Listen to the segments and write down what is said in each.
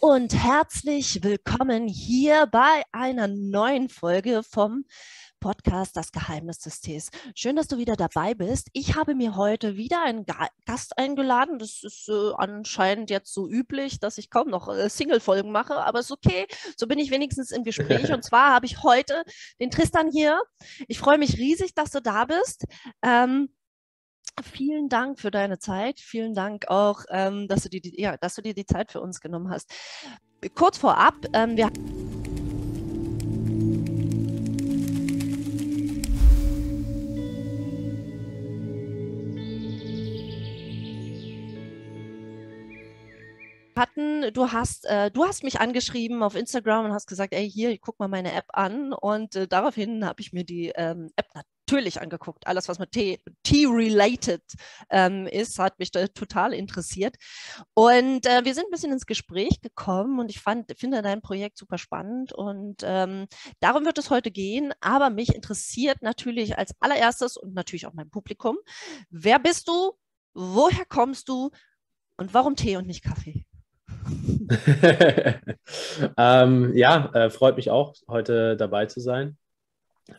und herzlich willkommen hier bei einer neuen Folge vom Podcast Das Geheimnis des Tees. Schön, dass du wieder dabei bist. Ich habe mir heute wieder einen Gast eingeladen. Das ist äh, anscheinend jetzt so üblich, dass ich kaum noch äh, Single-Folgen mache, aber ist okay. So bin ich wenigstens im Gespräch. Und zwar habe ich heute den Tristan hier. Ich freue mich riesig, dass du da bist. Ähm, Vielen Dank für deine Zeit. Vielen Dank auch, ähm, dass, du dir die, ja, dass du dir die Zeit für uns genommen hast. Kurz vorab, ähm, wir hatten, du hast, äh, du hast mich angeschrieben auf Instagram und hast gesagt, ey, hier, guck mal meine App an. Und äh, daraufhin habe ich mir die ähm, App natürlich angeguckt. Alles, was mit Tea-related ähm, ist, hat mich total interessiert. Und äh, wir sind ein bisschen ins Gespräch gekommen und ich fand, finde dein Projekt super spannend und ähm, darum wird es heute gehen. Aber mich interessiert natürlich als allererstes und natürlich auch mein Publikum, wer bist du, woher kommst du und warum Tee und nicht Kaffee? ähm, ja, äh, freut mich auch, heute dabei zu sein.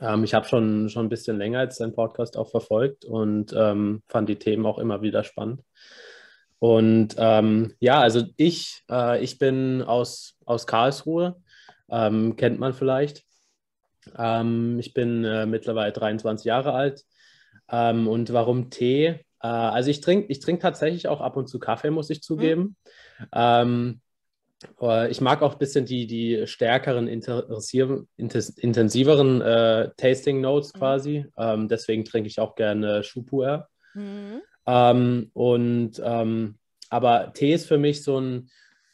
Ähm, ich habe schon, schon ein bisschen länger als deinen Podcast auch verfolgt und ähm, fand die Themen auch immer wieder spannend. Und ähm, ja, also ich, äh, ich bin aus, aus Karlsruhe, ähm, kennt man vielleicht. Ähm, ich bin äh, mittlerweile 23 Jahre alt. Ähm, und warum Tee? Äh, also ich trinke ich trink tatsächlich auch ab und zu Kaffee, muss ich zugeben. Mhm. Äh, ich mag auch ein bisschen die, die stärkeren, intensiveren äh, Tasting Notes mhm. quasi. Ähm, deswegen trinke ich auch gerne Schupuer. Mhm. Ähm, und ähm, aber Tee ist für mich so ein,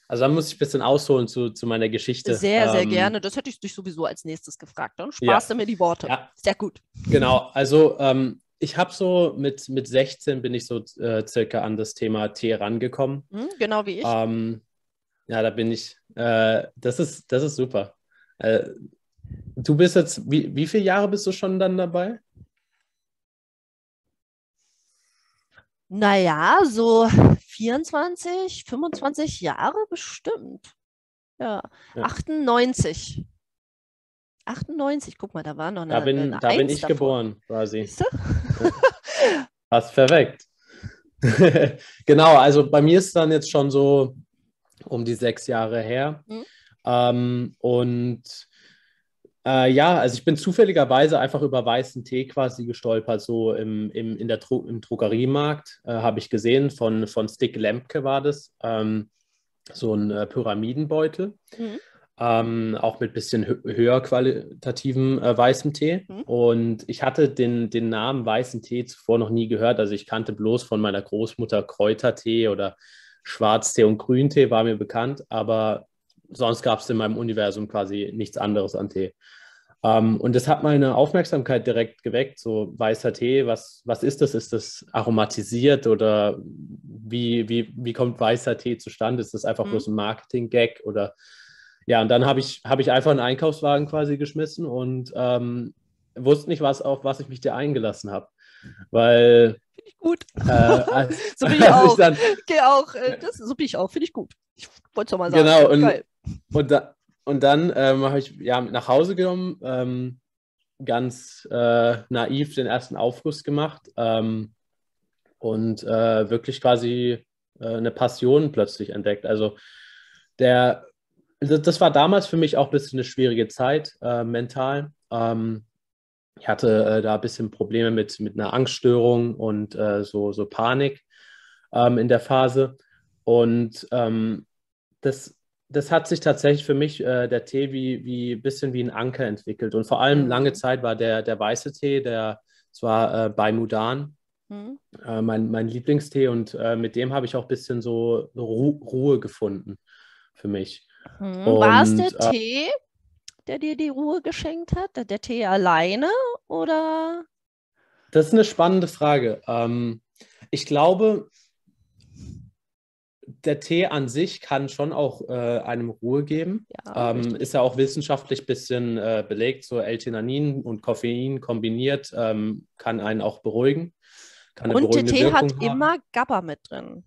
also da muss ich ein bisschen ausholen zu, zu meiner Geschichte. Sehr, sehr ähm, gerne. Das hätte ich dich sowieso als nächstes gefragt. Dann sparst ja. du mir die Worte. Ja. Sehr gut. Genau, also ähm, ich habe so mit, mit 16 bin ich so äh, circa an das Thema Tee rangekommen. Mhm, genau wie ich. Ja, da bin ich. Äh, das, ist, das ist super. Äh, du bist jetzt, wie, wie viele Jahre bist du schon dann dabei? Naja, so 24, 25 Jahre bestimmt. Ja, ja. 98. 98, guck mal, da war noch eine. Da bin, eine da bin ich davor. geboren, quasi. Hast perfekt. genau, also bei mir ist dann jetzt schon so um die sechs Jahre her. Mhm. Ähm, und äh, ja, also ich bin zufälligerweise einfach über weißen Tee quasi gestolpert, so im, im, in der Dro im Drogeriemarkt äh, habe ich gesehen, von, von Stick Lemke war das, ähm, so ein äh, Pyramidenbeutel. Mhm. Ähm, auch mit bisschen höher qualitativem äh, weißem Tee. Mhm. Und ich hatte den, den Namen weißen Tee zuvor noch nie gehört. Also ich kannte bloß von meiner Großmutter Kräutertee oder Schwarztee und Grüntee war mir bekannt, aber sonst gab es in meinem Universum quasi nichts anderes an Tee. Um, ähm, und das hat meine Aufmerksamkeit direkt geweckt. So weißer Tee, was, was ist das? Ist das aromatisiert oder wie, wie, wie kommt weißer Tee zustande? Ist das einfach mhm. bloß ein Marketing-Gag? Oder ja, und dann habe ich, hab ich einfach einen Einkaufswagen quasi geschmissen und ähm, wusste nicht, was, auf was ich mich da eingelassen habe. Weil Finde ich gut. Äh, als, so bin ich auch. Ich dann, auch äh, das, so bin ich auch. Finde ich gut. Ich wollte es doch mal sagen. Genau. Und, Geil. und, da, und dann ähm, habe ich ja, nach Hause genommen, ähm, ganz äh, naiv den ersten Aufguss gemacht ähm, und äh, wirklich quasi äh, eine Passion plötzlich entdeckt. Also der, das war damals für mich auch ein bisschen eine schwierige Zeit äh, mental. Ähm, ich hatte äh, da ein bisschen Probleme mit, mit einer Angststörung und äh, so, so Panik ähm, in der Phase. Und ähm, das, das hat sich tatsächlich für mich, äh, der Tee, wie, wie ein bisschen wie ein Anker entwickelt. Und vor allem mhm. lange Zeit war der, der weiße Tee, der zwar äh, bei Mudan, mhm. Äh, mein, mein Lieblingstee. Und äh, mit dem habe ich auch ein bisschen so Ru Ruhe gefunden für mich. Mhm. War es der Tee, der dir die Ruhe geschenkt hat? Der Tee alleine oder? Das ist eine spannende Frage. Ähm, ich glaube, der Tee an sich kann schon auch äh, einem Ruhe geben. Ja, ähm, ist ja auch wissenschaftlich ein bisschen äh, belegt. So L-Theanin und Koffein kombiniert ähm, kann einen auch beruhigen. und der Tee Wirkung hat haben. immer GABA mit drin.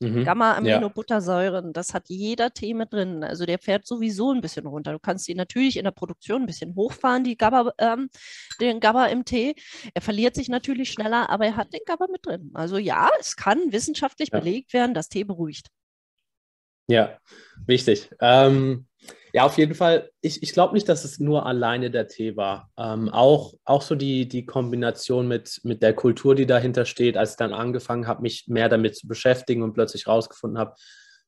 Mhm. Gamma-Aminobuttersäuren, das hat jeder Tee mit drin. Also der fährt sowieso ein bisschen runter. Du kannst ihn natürlich in der Produktion ein bisschen hochfahren, die GABA, ähm, den GABA im Tee. Er verliert sich natürlich schneller, aber er hat den GABA mit drin. Also ja, es kann wissenschaftlich ja. belegt werden, dass Tee beruhigt. Ja, wichtig. Ähm, ja, auf jeden Fall. Ich, ich glaube nicht, dass es nur alleine der Tee war. Ähm, auch, auch so die, die Kombination mit, mit der Kultur, die dahinter steht, als ich dann angefangen habe, mich mehr damit zu beschäftigen und plötzlich rausgefunden habe,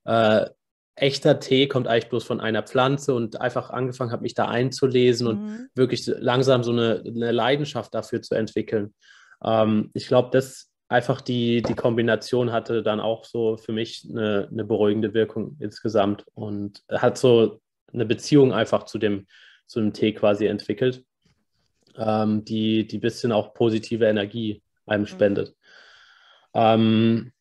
äh, echter Tee kommt eigentlich bloß von einer Pflanze und einfach angefangen habe, mich da einzulesen mhm. und wirklich langsam so eine, eine Leidenschaft dafür zu entwickeln. Ähm, ich glaube, das einfach die, die Kombination hatte dann auch so für mich eine, eine beruhigende Wirkung insgesamt und hat so eine Beziehung einfach zu dem, zu dem Tee quasi entwickelt, ähm, die, die ein bisschen auch positive Energie einem mhm. spendet. Mhm. Ähm,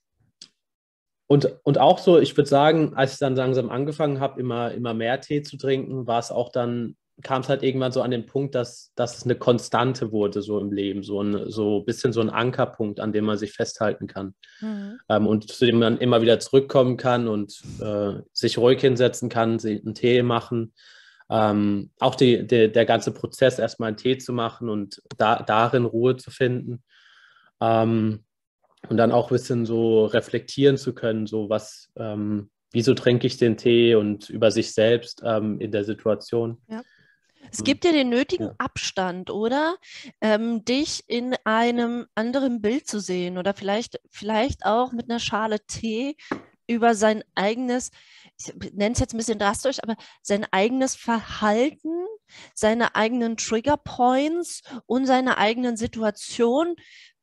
und, und auch so, ich würde sagen, als ich dann langsam angefangen habe, immer, immer mehr Tee zu trinken, war es auch dann, kam es halt irgendwann so an den Punkt, dass, dass es eine Konstante wurde, so im Leben, so ein so bisschen so ein Ankerpunkt, an dem man sich festhalten kann. Mhm. Ähm, und zu dem man immer wieder zurückkommen kann und äh, sich ruhig hinsetzen kann, einen Tee machen. Ähm, auch die, die, der ganze Prozess, erstmal einen Tee zu machen und da, darin Ruhe zu finden. Ähm, und dann auch ein bisschen so reflektieren zu können, so was, ähm, wieso trinke ich den Tee und über sich selbst ähm, in der Situation. Ja. Es hm. gibt dir den nötigen ja. Abstand, oder? Ähm, dich in einem anderen Bild zu sehen oder vielleicht, vielleicht auch mit einer Schale Tee über sein eigenes, ich nenne es jetzt ein bisschen drastisch, aber sein eigenes Verhalten, seine eigenen Trigger Points und seine eigenen Situationen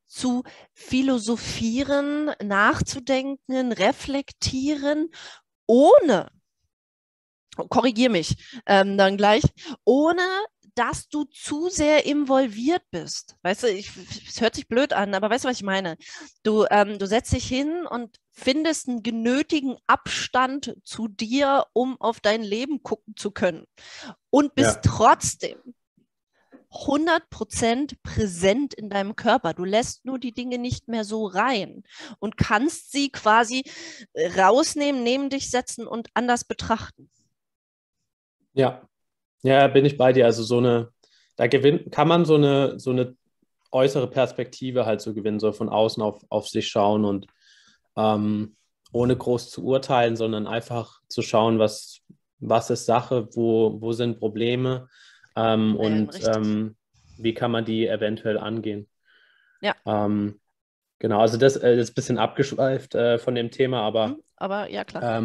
zu philosophieren, nachzudenken, reflektieren, ohne, korrigiere mich ähm, dann gleich, ohne dass du zu sehr involviert bist. Weißt du, es hört sich blöd an, aber weißt du, was ich meine? Du, ähm, du setzt dich hin und findest einen genötigen Abstand zu dir, um auf dein Leben gucken zu können. Und bist ja. trotzdem 100% präsent in deinem Körper. Du lässt nur die Dinge nicht mehr so rein und kannst sie quasi rausnehmen, neben dich setzen und anders betrachten. Ja, ja, bin ich bei dir. Also so eine, da gewinnt, kann man so eine, so eine äußere Perspektive halt so gewinnen, so von außen auf, auf sich schauen und ähm, ohne groß zu urteilen, sondern einfach zu schauen, was, was ist Sache, wo, wo sind Probleme ähm, und ähm, wie kann man die eventuell angehen. Ja. Ähm, genau, also das, äh, ist ein bisschen abgeschweift äh, von dem Thema, aber. Mhm, aber ja, klar.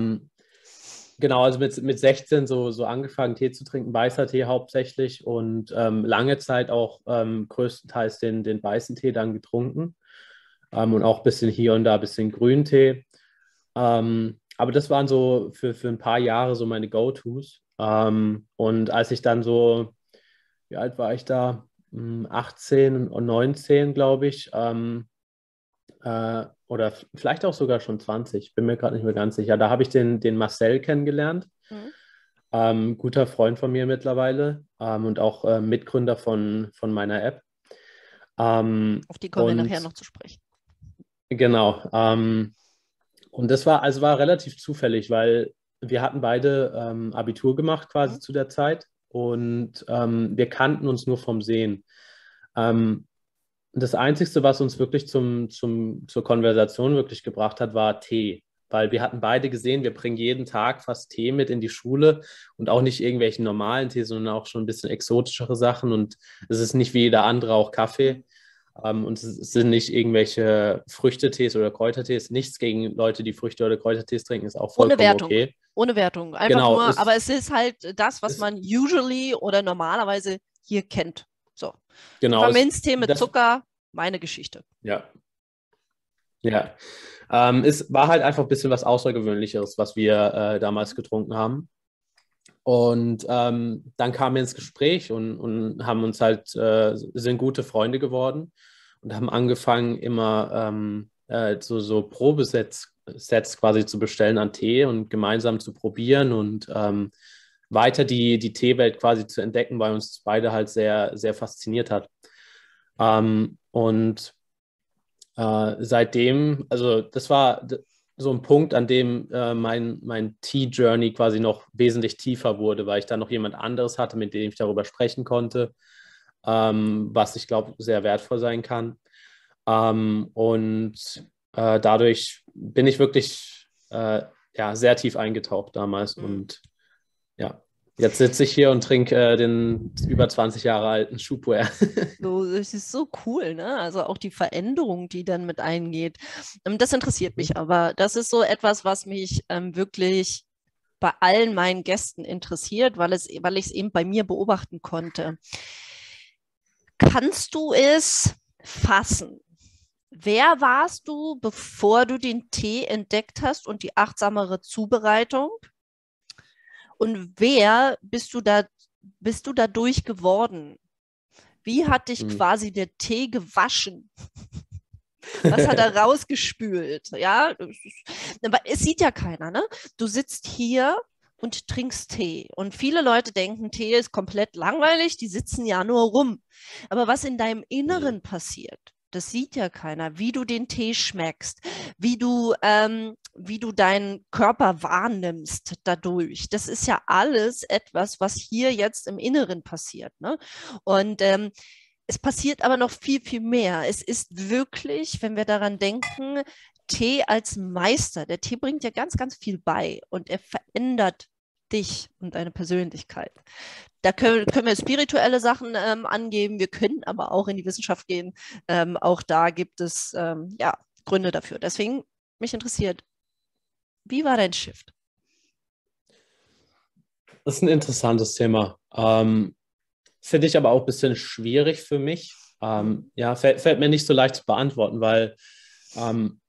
Genau, also mit, mit 16 so, so angefangen, Tee zu trinken, weißer Tee hauptsächlich und ähm, lange Zeit auch ähm, größtenteils den, den weißen Tee dann getrunken ähm, und auch ein bisschen hier und da ein bisschen Grüntee. Ähm, aber das waren so für, für ein paar Jahre so meine Go-Tos. Ähm, und als ich dann so wie alt war ich da? 18 hm, und 19, glaube ich. Ähm, äh, oder vielleicht auch sogar schon 20, bin mir gerade nicht mehr ganz sicher. Da habe ich den, den Marcel kennengelernt. Mhm. Ähm, guter Freund von mir mittlerweile ähm, und auch äh, Mitgründer von, von meiner App. Ähm, Auf die kommen und, wir nachher noch zu sprechen. Genau. Ähm, und das war, also war relativ zufällig, weil wir hatten beide ähm, Abitur gemacht quasi mhm. zu der Zeit und ähm, wir kannten uns nur vom Sehen. Ähm, das Einzige, was uns wirklich zum, zum, zur Konversation wirklich gebracht hat, war Tee. Weil wir hatten beide gesehen, wir bringen jeden Tag fast Tee mit in die Schule und auch nicht irgendwelchen normalen Tee, sondern auch schon ein bisschen exotischere Sachen. Und es ist nicht wie jeder andere auch Kaffee. Ähm, und es sind nicht irgendwelche Früchtetees oder Kräutertees. Nichts gegen Leute, die Früchte- oder Kräutertees trinken, ist auch vollkommen Ohne Wertung. okay. Ohne Wertung. Einfach genau, nur, aber es ist halt das, was man usually oder normalerweise hier kennt. So. Genau. Pfefferminztee mit das, Zucker, meine Geschichte. Ja. Ja. Ähm, es war halt einfach ein bisschen was Außergewöhnlicheres, was wir äh, damals getrunken haben. Und ähm, dann kamen wir ins Gespräch und, und haben uns halt, äh, sind gute Freunde geworden und haben angefangen, immer ähm, äh, so, so Probesets Sets quasi zu bestellen an Tee und gemeinsam zu probieren und ähm, weiter die, die Teewelt quasi zu entdecken, weil uns beide halt sehr, sehr fasziniert hat. Ähm, und äh, seitdem, also das war, so ein Punkt, an dem äh, mein, mein Tea-Journey quasi noch wesentlich tiefer wurde, weil ich dann noch jemand anderes hatte, mit dem ich darüber sprechen konnte, ähm, was ich glaube sehr wertvoll sein kann. Ähm, und äh, dadurch bin ich wirklich äh, ja, sehr tief eingetaucht damals. Mhm. Und ja, jetzt sitze ich hier und trinke äh, den über 20 Jahre alten Schubware. so, das ist so cool, ne? Also auch die Veränderung, die dann mit eingeht. Ähm, das interessiert mich aber. Das ist so etwas, was mich ähm, wirklich bei allen meinen Gästen interessiert, weil, es, weil ich es eben bei mir beobachten konnte. Kannst du es fassen? Wer warst du, bevor du den Tee entdeckt hast und die achtsamere Zubereitung? Und wer bist du da, bist du dadurch geworden? Wie hat dich hm. quasi der Tee gewaschen? Was hat er rausgespült? Ja, aber es sieht ja keiner, ne? Du sitzt hier und trinkst Tee. Und viele Leute denken, Tee ist komplett langweilig, die sitzen ja nur rum. Aber was in deinem Inneren passiert, das sieht ja keiner, wie du den Tee schmeckst, wie du, ähm, wie du deinen Körper wahrnimmst dadurch. Das ist ja alles etwas, was hier jetzt im Inneren passiert. Ne? Und ähm, es passiert aber noch viel, viel mehr. Es ist wirklich, wenn wir daran denken, Tee als Meister. Der Tee bringt ja ganz, ganz viel bei und er verändert dich und deine Persönlichkeit. Da können, können wir spirituelle Sachen ähm, angeben, wir können aber auch in die Wissenschaft gehen. Ähm, auch da gibt es ähm, ja, Gründe dafür. Deswegen mich interessiert, wie war dein Shift? Das ist ein interessantes Thema. Ähm, Finde ich aber auch ein bisschen schwierig für mich. Ähm, ja, fällt, fällt, mir nicht so leicht zu beantworten, weil ähm,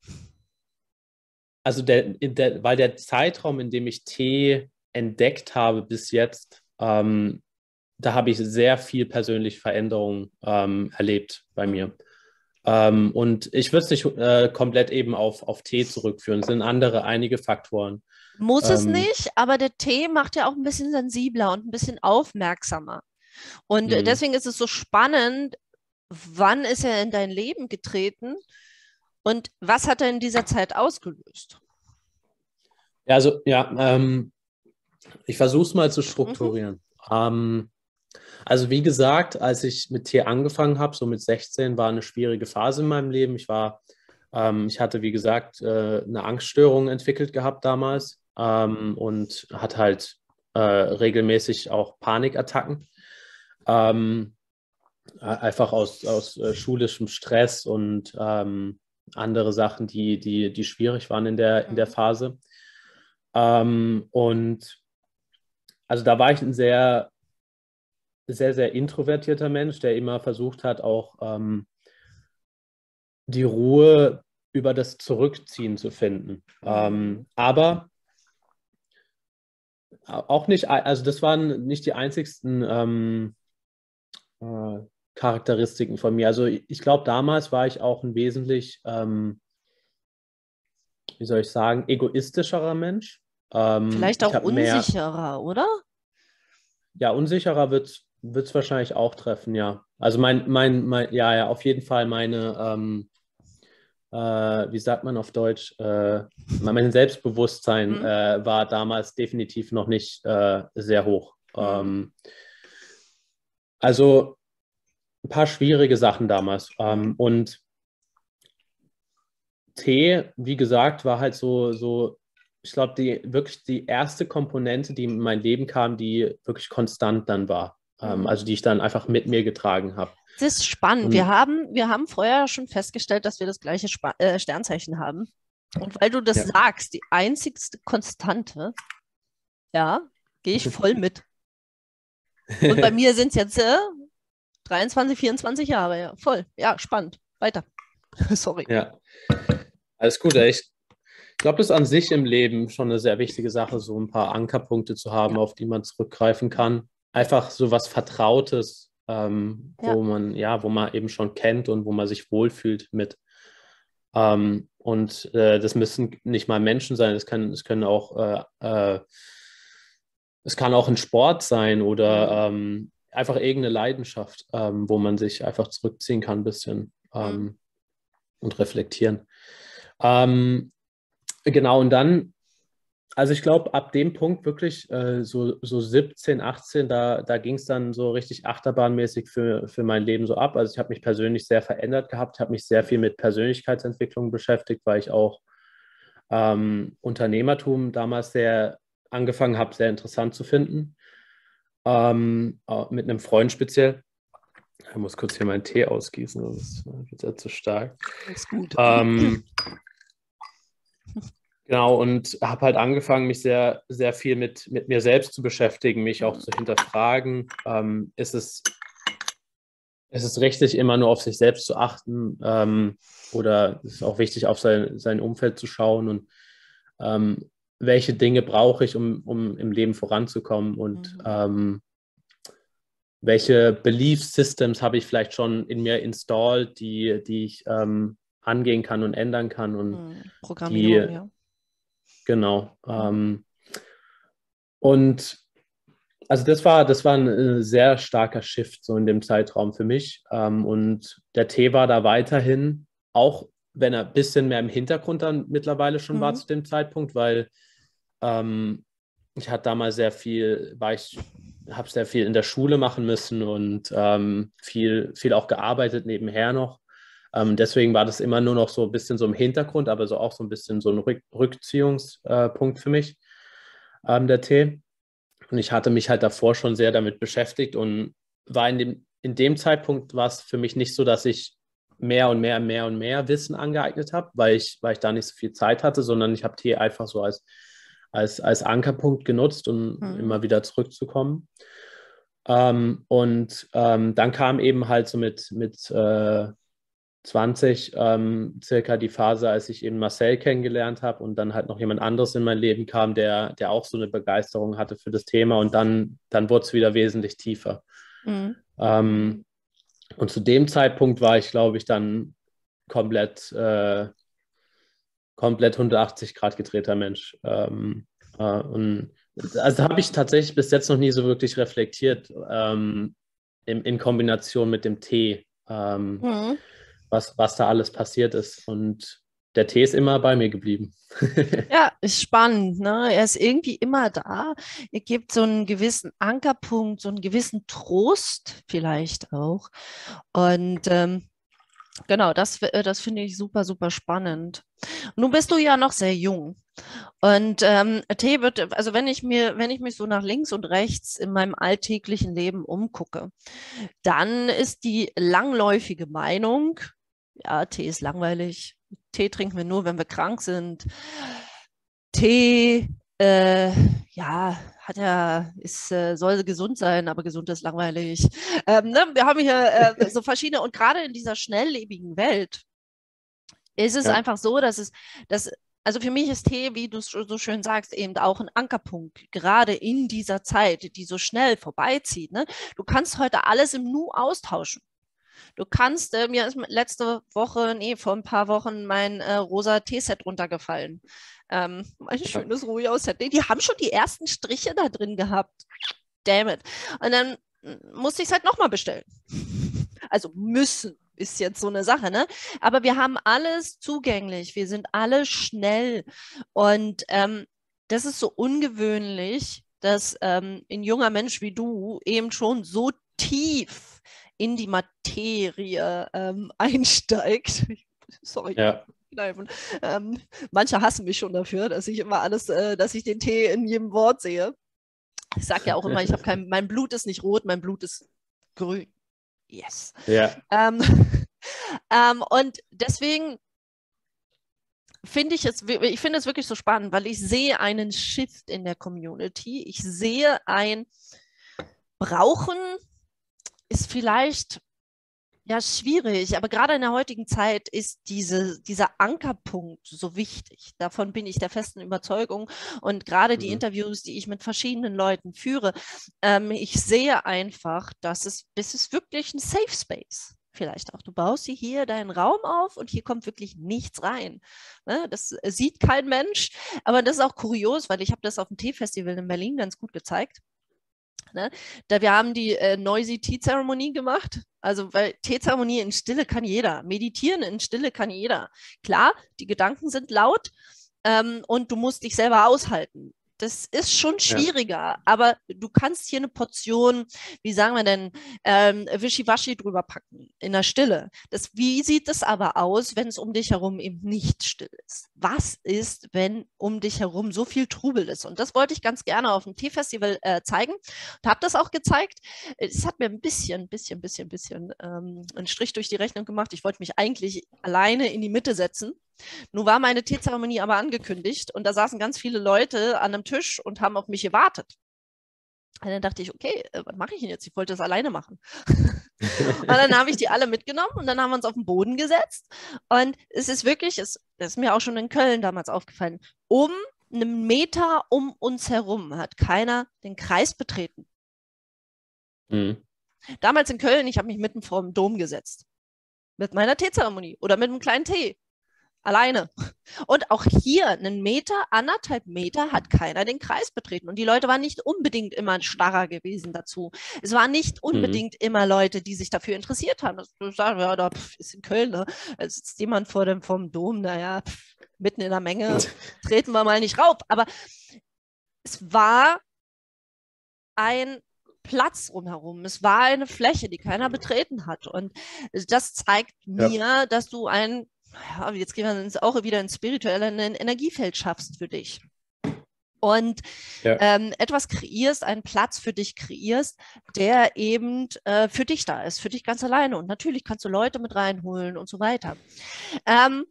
also der, der, weil der Zeitraum, in dem ich Tee entdeckt habe bis jetzt, ähm, da habe ich sehr viel persönliche Veränderungen ähm, erlebt bei mir. Ähm, und ich würde es nicht äh, komplett eben auf, auf Tee zurückführen. Es sind andere, einige Faktoren. Muss es ähm, nicht, aber der Tee macht ja auch ein bisschen sensibler und ein bisschen aufmerksamer. Und mh. deswegen ist es so spannend, wann ist er in dein Leben getreten und was hat er in dieser Zeit ausgelöst? Ja, also ja, ähm, ich versuche es mal zu strukturieren. Mhm. Ähm, also wie gesagt, als ich mit Tee angefangen habe, so mit 16, war eine schwierige Phase in meinem Leben. Ich war, ähm, ich hatte wie gesagt äh, eine Angststörung entwickelt gehabt damals ähm, und hatte halt äh, regelmäßig auch Panikattacken. Ähm, einfach aus, aus äh, schulischem Stress und ähm, andere Sachen, die, die, die schwierig waren in der, in der mhm. Phase. Ähm, und also da war ich ein sehr, sehr, sehr introvertierter Mensch, der immer versucht hat, auch ähm, die Ruhe über das Zurückziehen zu finden. Ähm, aber auch nicht, also das waren nicht die einzigsten ähm, äh, Charakteristiken von mir. Also ich glaube, damals war ich auch ein wesentlich, ähm, wie soll ich sagen, egoistischerer Mensch. Ähm, Vielleicht auch unsicherer, mehr, oder? Ja, unsicherer wird es wahrscheinlich auch treffen, ja. Also mein, mein, mein, ja, ja, auf jeden Fall meine, ähm, äh, wie sagt man auf Deutsch, äh, mein Selbstbewusstsein mhm. äh, war damals definitiv noch nicht äh, sehr hoch. Mhm. Ähm, also ein paar schwierige Sachen damals. Ähm, und Tee, wie gesagt, war halt so, so ich glaube, die wirklich die erste Komponente, die in mein Leben kam, die wirklich konstant dann war. Ähm, mhm. also die ich dann einfach mit mir getragen habe. Das ist spannend. wir haben, wir haben vorher schon festgestellt, dass wir das gleiche Sp äh, Sternzeichen haben. Und weil du das ja. sagst, die einzigste Konstante, ja, gehe ich voll mit. Und bei mir sind es jetzt äh, 23, 24 Jahre, ja, voll. Ja, spannend. Weiter. Sorry. Ja. Alles gut, ich glaube, das ist an sich im Leben schon eine sehr wichtige Sache, so ein paar Ankerpunkte zu haben, ja. auf die man zurückgreifen kann. Einfach so was Vertrautes, ähm, ja. wo man, ja, wo man eben schon kennt und wo man sich wohlfühlt mit. Ähm, und äh, das müssen nicht mal Menschen sein, es können, können auch, äh, äh, es kann auch ein Sport sein oder mhm. ähm, einfach irgendeine Leidenschaft, ähm, wo man sich einfach zurückziehen kann ein bisschen ähm, und reflektieren. Ähm, genau, und dann also ich glaube, ab dem Punkt wirklich äh, so, so 17, 18, da, da ging es dann so richtig achterbahnmäßig für, für mein Leben so ab. Also ich habe mich persönlich sehr verändert gehabt, habe mich sehr viel mit Persönlichkeitsentwicklung beschäftigt, weil ich auch ähm, Unternehmertum damals sehr angefangen habe, sehr interessant zu finden. Ähm, mit einem Freund speziell. Ich muss kurz hier meinen Tee ausgießen, sonst wird er zu stark. Ist gut. Ähm, Genau, und habe halt angefangen, mich sehr, sehr viel mit, mit mir selbst zu beschäftigen, mich auch zu hinterfragen. Ähm, ist, es, ist es richtig, immer nur auf sich selbst zu achten? Ähm, oder ist es auch wichtig, auf sein, sein Umfeld zu schauen? Und ähm, welche Dinge brauche ich, um, um im Leben voranzukommen? Und mhm. Ähm, welche Belief Systems habe ich vielleicht schon in mir installed, die, die ich ähm, angehen kann und ändern kann? Und mhm. Die, ja Genau. Ähm, und also das war, das war ein äh, sehr starker Shift so in dem Zeitraum für mich. Ähm, und der Tee war da weiterhin, auch wenn er ein bisschen mehr im Hintergrund dann mittlerweile schon mhm. war zu dem Zeitpunkt, weil ähm, ich hatte damals sehr viel, war ich, habe sehr viel in der Schule machen müssen und ähm, viel, viel auch gearbeitet nebenher noch. Ähm, deswegen war das immer nur noch so ein bisschen so im Hintergrund, aber so auch so ein bisschen so ein Rück Rückziehungspunkt für mich, ähm, der Tee. Und ich hatte mich halt davor schon sehr damit beschäftigt und war in dem, in dem Zeitpunkt war es für mich nicht so, dass ich mehr und mehr, mehr und mehr Wissen angeeignet habe, weil ich, weil ich da nicht so viel Zeit hatte, sondern ich habe Tee einfach so als, als, als Ankerpunkt genutzt, um mhm. immer wieder zurückzukommen. Ähm, und ähm, dann kam eben halt so mit, mit äh, 20 ähm, circa die Phase, als ich eben Marcel kennengelernt habe und dann halt noch jemand anderes in mein Leben kam, der, der auch so eine Begeisterung hatte für das Thema und dann, dann wurde es wieder wesentlich tiefer. Mhm. Ähm, und zu dem Zeitpunkt war ich, glaube ich, dann komplett, äh, komplett 180 Grad gedrehter Mensch. Ähm, äh, und also habe ich tatsächlich bis jetzt noch nie so wirklich reflektiert ähm, in, in Kombination mit dem Tee. Ähm, mhm was, was da alles passiert ist. Und der Tee ist immer bei mir geblieben. ja, ist spannend. Ne? Er ist irgendwie immer da. Er gibt so einen gewissen Ankerpunkt, so einen gewissen Trost vielleicht auch. Und ähm, genau, das, äh, das finde ich super, super spannend. Nun bist du ja noch sehr jung. Und ähm, Tee wird, also wenn ich mir, wenn ich mich so nach links und rechts in meinem alltäglichen Leben umgucke, dann ist die langläufige Meinung, ja, Tee ist langweilig. Tee trinken wir nur, wenn wir krank sind. Tee, äh, ja, hat ja, ist, äh, soll gesund sein, aber gesund ist langweilig. Ähm, ne? Wir haben hier äh, so verschiedene, und gerade in dieser schnelllebigen Welt ist es ja. einfach so, dass es, dass also für mich ist Tee, wie du so schön sagst, eben auch ein Ankerpunkt, gerade in dieser Zeit, die so schnell vorbeizieht. Ne? Du kannst heute alles im Nu austauschen. Du kannst, äh, mir ist letzte Woche, nee, vor ein paar Wochen mein äh, rosa Teeset runtergefallen. Ähm, ein schönes. Nee, die haben schon die ersten Striche da drin gehabt. Damn it. Und dann hm, musste ich es halt nochmal bestellen. Also müssen ist jetzt so eine Sache, ne? Aber wir haben alles zugänglich. Wir sind alle schnell. Und ähm, das ist so ungewöhnlich, dass ähm, ein junger Mensch wie du eben schon so tief in die Materie ähm, einsteigt. Sorry. Ja. Ähm, manche hassen mich schon dafür, dass ich immer alles, äh, dass ich den Tee in jedem Wort sehe. Ich sage ja auch immer, ich habe kein, mein Blut ist nicht rot, mein Blut ist grün. Yes. Ja. Ähm, ähm, und deswegen finde ich es, ich finde es wirklich so spannend, weil ich sehe einen Shift in der Community. Ich sehe ein Brauchen ist vielleicht ja schwierig, aber gerade in der heutigen Zeit ist diese, dieser Ankerpunkt so wichtig. Davon bin ich der festen Überzeugung. Und gerade mhm. die Interviews, die ich mit verschiedenen Leuten führe, ähm, ich sehe einfach, dass es, das ist wirklich ein Safe Space vielleicht auch. Du baust dir hier deinen Raum auf und hier kommt wirklich nichts rein. Ne? Das sieht kein Mensch, aber das ist auch kurios, weil ich habe das auf dem Teefestival in Berlin ganz gut gezeigt. Ne? Da wir haben die äh, Noisy Tea Zeremonie gemacht. Also, weil Teezeremonie in Stille kann jeder. Meditieren in Stille kann jeder. Klar, die Gedanken sind laut, ähm, und du musst dich selber aushalten. Das ist schon schwieriger, ja. aber du kannst hier eine Portion, wie sagen wir denn, ähm, Wischiwaschi drüber packen, in der Stille. Das, wie sieht es aber aus, wenn es um dich herum eben nicht still ist? Was ist, wenn um dich herum so viel Trubel ist? Und das wollte ich ganz gerne auf dem Teefestival äh, zeigen und habe das auch gezeigt. Es hat mir ein bisschen, bisschen, bisschen, bisschen ähm, einen Strich durch die Rechnung gemacht. Ich wollte mich eigentlich alleine in die Mitte setzen nun war meine Teezeremonie aber angekündigt und da saßen ganz viele Leute an einem Tisch und haben auf mich gewartet. Und dann dachte ich, okay, äh, was mache ich denn jetzt? Ich wollte das alleine machen. und dann habe ich die alle mitgenommen und dann haben wir uns auf den Boden gesetzt. Und es ist wirklich, es, das ist mir auch schon in Köln damals aufgefallen, um einen Meter um uns herum hat keiner den Kreis betreten. Mhm. Damals in Köln, ich habe mich mitten vor dem Dom gesetzt. Mit meiner Teezeremonie oder mit einem kleinen Tee alleine. Und auch hier einen Meter, anderthalb Meter hat keiner den Kreis betreten. Und die Leute waren nicht unbedingt immer starrer gewesen dazu. Es waren nicht mhm. unbedingt mhm. immer Leute, die sich dafür interessiert haben. Das sagen, ja, da ist in Köln, ne? Da sitzt jemand vor dem vom Dom, naja, mitten in der Menge, treten wir mal nicht rauf. Aber es war ein Platz rumherum. Es war eine Fläche, die keiner betreten hat. Und das zeigt ja. mir, dass du ein ja, jetzt gehen wir auch wieder ins Spirituelle, ein Energiefeld schaffst für dich. Und ja. ähm, etwas kreierst, einen Platz für dich kreierst, der eben äh, für dich da ist, für dich ganz alleine. Und natürlich kannst du Leute mit reinholen und so weiter. Ähm,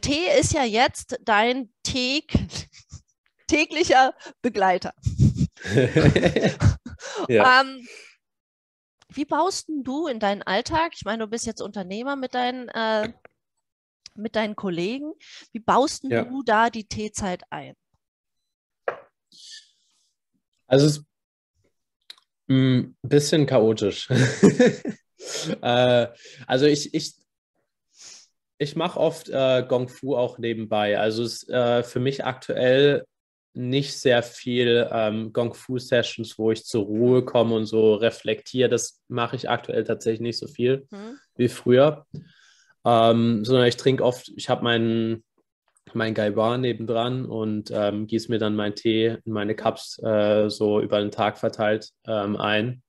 Tee ist ja jetzt dein täg täglicher Begleiter. ja. ähm, wie baust du in deinen Alltag? Ich meine, du bist jetzt Unternehmer mit deinen äh, mit deinen Kollegen. Wie baust ja. du da die Teezeit ein? Also es ist ein bisschen chaotisch. äh, also ich, ich, ich mache oft äh, Gong Fu auch nebenbei. Also es ist äh, für mich aktuell nicht sehr viel ähm, Gong Fu Sessions, wo ich zur Ruhe komme und so reflektiere. Das mache ich aktuell tatsächlich nicht so viel hm. wie früher. Ähm, sondern ich trinke oft, ich habe meinen mein Gaiwan nebendran und ähm, gieße mir dann meinen Tee in meine Cups äh, so über den Tag verteilt ähm, ein.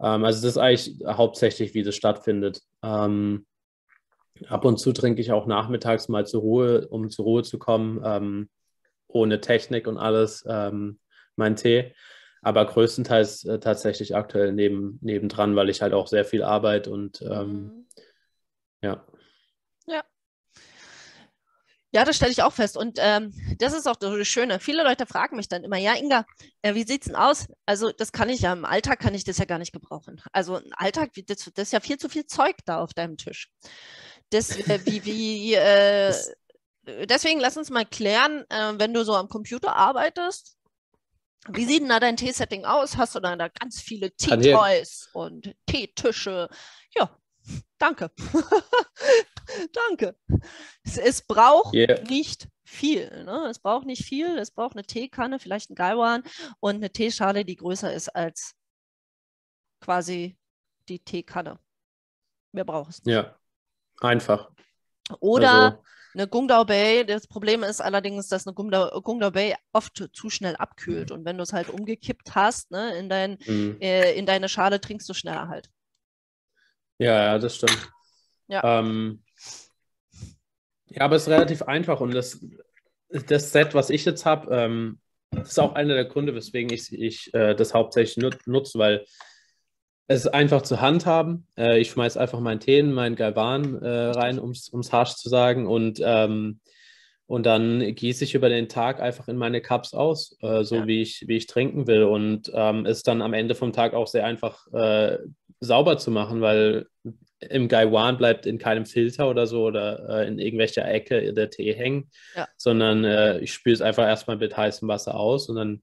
Ähm, also das ist eigentlich hauptsächlich, wie das stattfindet. Ähm, ab und zu trinke ich auch nachmittags mal zur Ruhe, um zur Ruhe zu kommen, ähm, ohne Technik und alles, ähm, meinen Tee. Aber größtenteils äh, tatsächlich aktuell neben, nebendran, weil ich halt auch sehr viel arbeite und mhm ja. Ja. Ja, das stelle ich auch fest. Und ähm, das ist auch das Schöne. Viele Leute fragen mich dann immer, ja, Inga, äh, wie sieht es denn aus? Also, das kann ich ja, im Alltag kann ich das ja gar nicht gebrauchen. Also im Alltag, das, das ist ja viel zu viel Zeug da auf deinem Tisch. Das, äh, wie, wie, äh, deswegen lass uns mal klären, äh, wenn du so am Computer arbeitest, wie sieht denn da dein Teesetting aus? Hast du da, ganz viele Teetoys und Teetische? Ja, Danke. Danke. Es, es braucht yeah. nicht viel. Ne? Es braucht nicht viel. Es braucht eine Teekanne, vielleicht ein Gaiwan und eine Teeschale, die größer ist als quasi die Teekanne. Mehr braucht es nicht. Ja, einfach. Oder also. eine Gungdao Bay. Das Problem ist allerdings, dass eine Gungdao, Gungdao Bay oft zu schnell abkühlt. Und wenn du es halt umgekippt hast ne, in, dein, mhm. äh, in deine Schale, trinkst du schneller halt. Ja, ja, das stimmt. Ja. Ähm, ja, aber es ist relativ einfach und das, das Set, was ich jetzt habe, ähm, ist auch einer der Gründe, weswegen ich, ich äh, das hauptsächlich nut nutze, weil es ist einfach zu handhaben. Äh, ich schmeiße einfach meinen Tee in meinen Galvan äh, rein, um es harsch zu sagen, und, ähm, und dann gieße ich über den Tag einfach in meine Cups aus, äh, so ja. wie, ich, wie ich trinken will. Und ähm, ist dann am Ende vom Tag auch sehr einfach äh, sauber zu machen, weil im Gaiwan bleibt in keinem Filter oder so oder äh, in irgendwelcher Ecke der Tee hängen, ja. sondern äh, ich spüle es einfach erstmal mit heißem Wasser aus und dann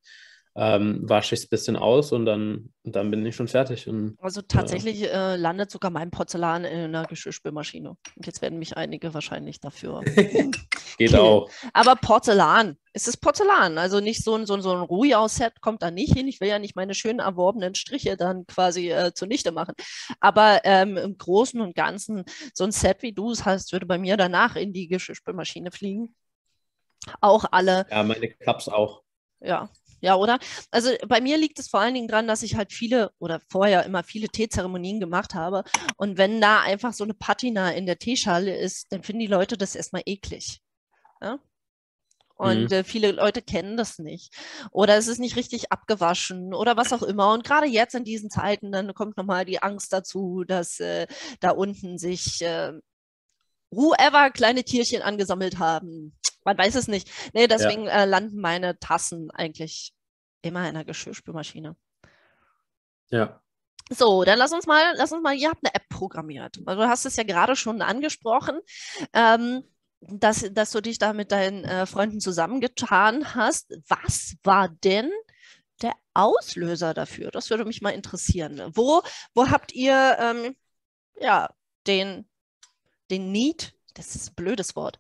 ähm, wasche ich es ein bisschen aus und dann, dann bin ich schon fertig. Und, also tatsächlich ja. äh, landet sogar mein Porzellan in einer Geschirrspülmaschine. Und jetzt werden mich einige wahrscheinlich dafür. Geht auch. Aber Porzellan, es ist Porzellan. Also nicht so ein, so ein, so ein Ruhig-Set kommt da nicht hin. Ich will ja nicht meine schönen erworbenen Striche dann quasi äh, zunichte machen. Aber ähm, im Großen und Ganzen, so ein Set wie du es hast, würde bei mir danach in die Geschirrspülmaschine fliegen. auch alle. Ja, meine Cups auch. Ja, ja, oder? Also bei mir liegt es vor allen Dingen daran, dass ich halt viele oder vorher immer viele Teezeremonien gemacht habe. Und wenn da einfach so eine Patina in der Teeschale ist, dann finden die Leute das erstmal eklig. Ja? Und mhm. äh, viele Leute kennen das nicht. Oder es ist nicht richtig abgewaschen oder was auch immer. Und gerade jetzt in diesen Zeiten, dann kommt nochmal die Angst dazu, dass äh, da unten sich äh, whoever kleine Tierchen angesammelt haben. Man weiß es nicht. Nee, deswegen ja. äh, landen meine Tassen eigentlich immer in der Geschirrspülmaschine. Ja. So, dann lass uns mal, lass uns mal, ihr habt eine App programmiert. Also du hast es ja gerade schon angesprochen, ähm, dass, dass du dich da mit deinen äh, Freunden zusammengetan hast. Was war denn der Auslöser dafür? Das würde mich mal interessieren. Wo, wo habt ihr ähm, ja, den, den Need, das ist ein blödes Wort,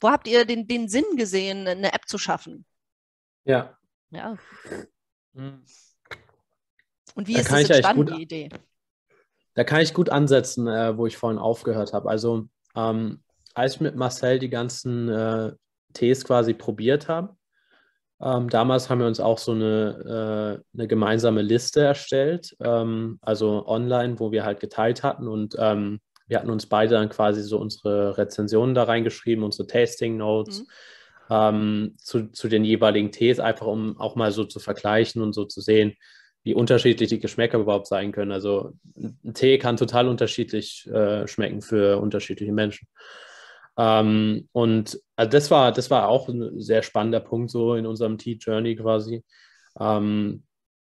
wo habt ihr den, den Sinn gesehen, eine App zu schaffen? Ja. Ja. Hm. Und wie da ist das entstanden, gut, die Idee? Da kann ich gut ansetzen, äh, wo ich vorhin aufgehört habe. Also, ähm, als ich mit Marcel die ganzen äh, Tees quasi probiert habe, ähm, damals haben wir uns auch so eine, äh, eine gemeinsame Liste erstellt, ähm, also online, wo wir halt geteilt hatten und ähm, wir hatten uns beide dann quasi so unsere Rezensionen da reingeschrieben, unsere Tasting Notes mhm. ähm, zu, zu den jeweiligen Tees, einfach um auch mal so zu vergleichen und so zu sehen, wie unterschiedlich die Geschmäcker überhaupt sein können. Also ein Tee kann total unterschiedlich äh, schmecken für unterschiedliche Menschen. Ähm, und also das war, das war auch ein sehr spannender Punkt so in unserem Tea Journey quasi. Ähm,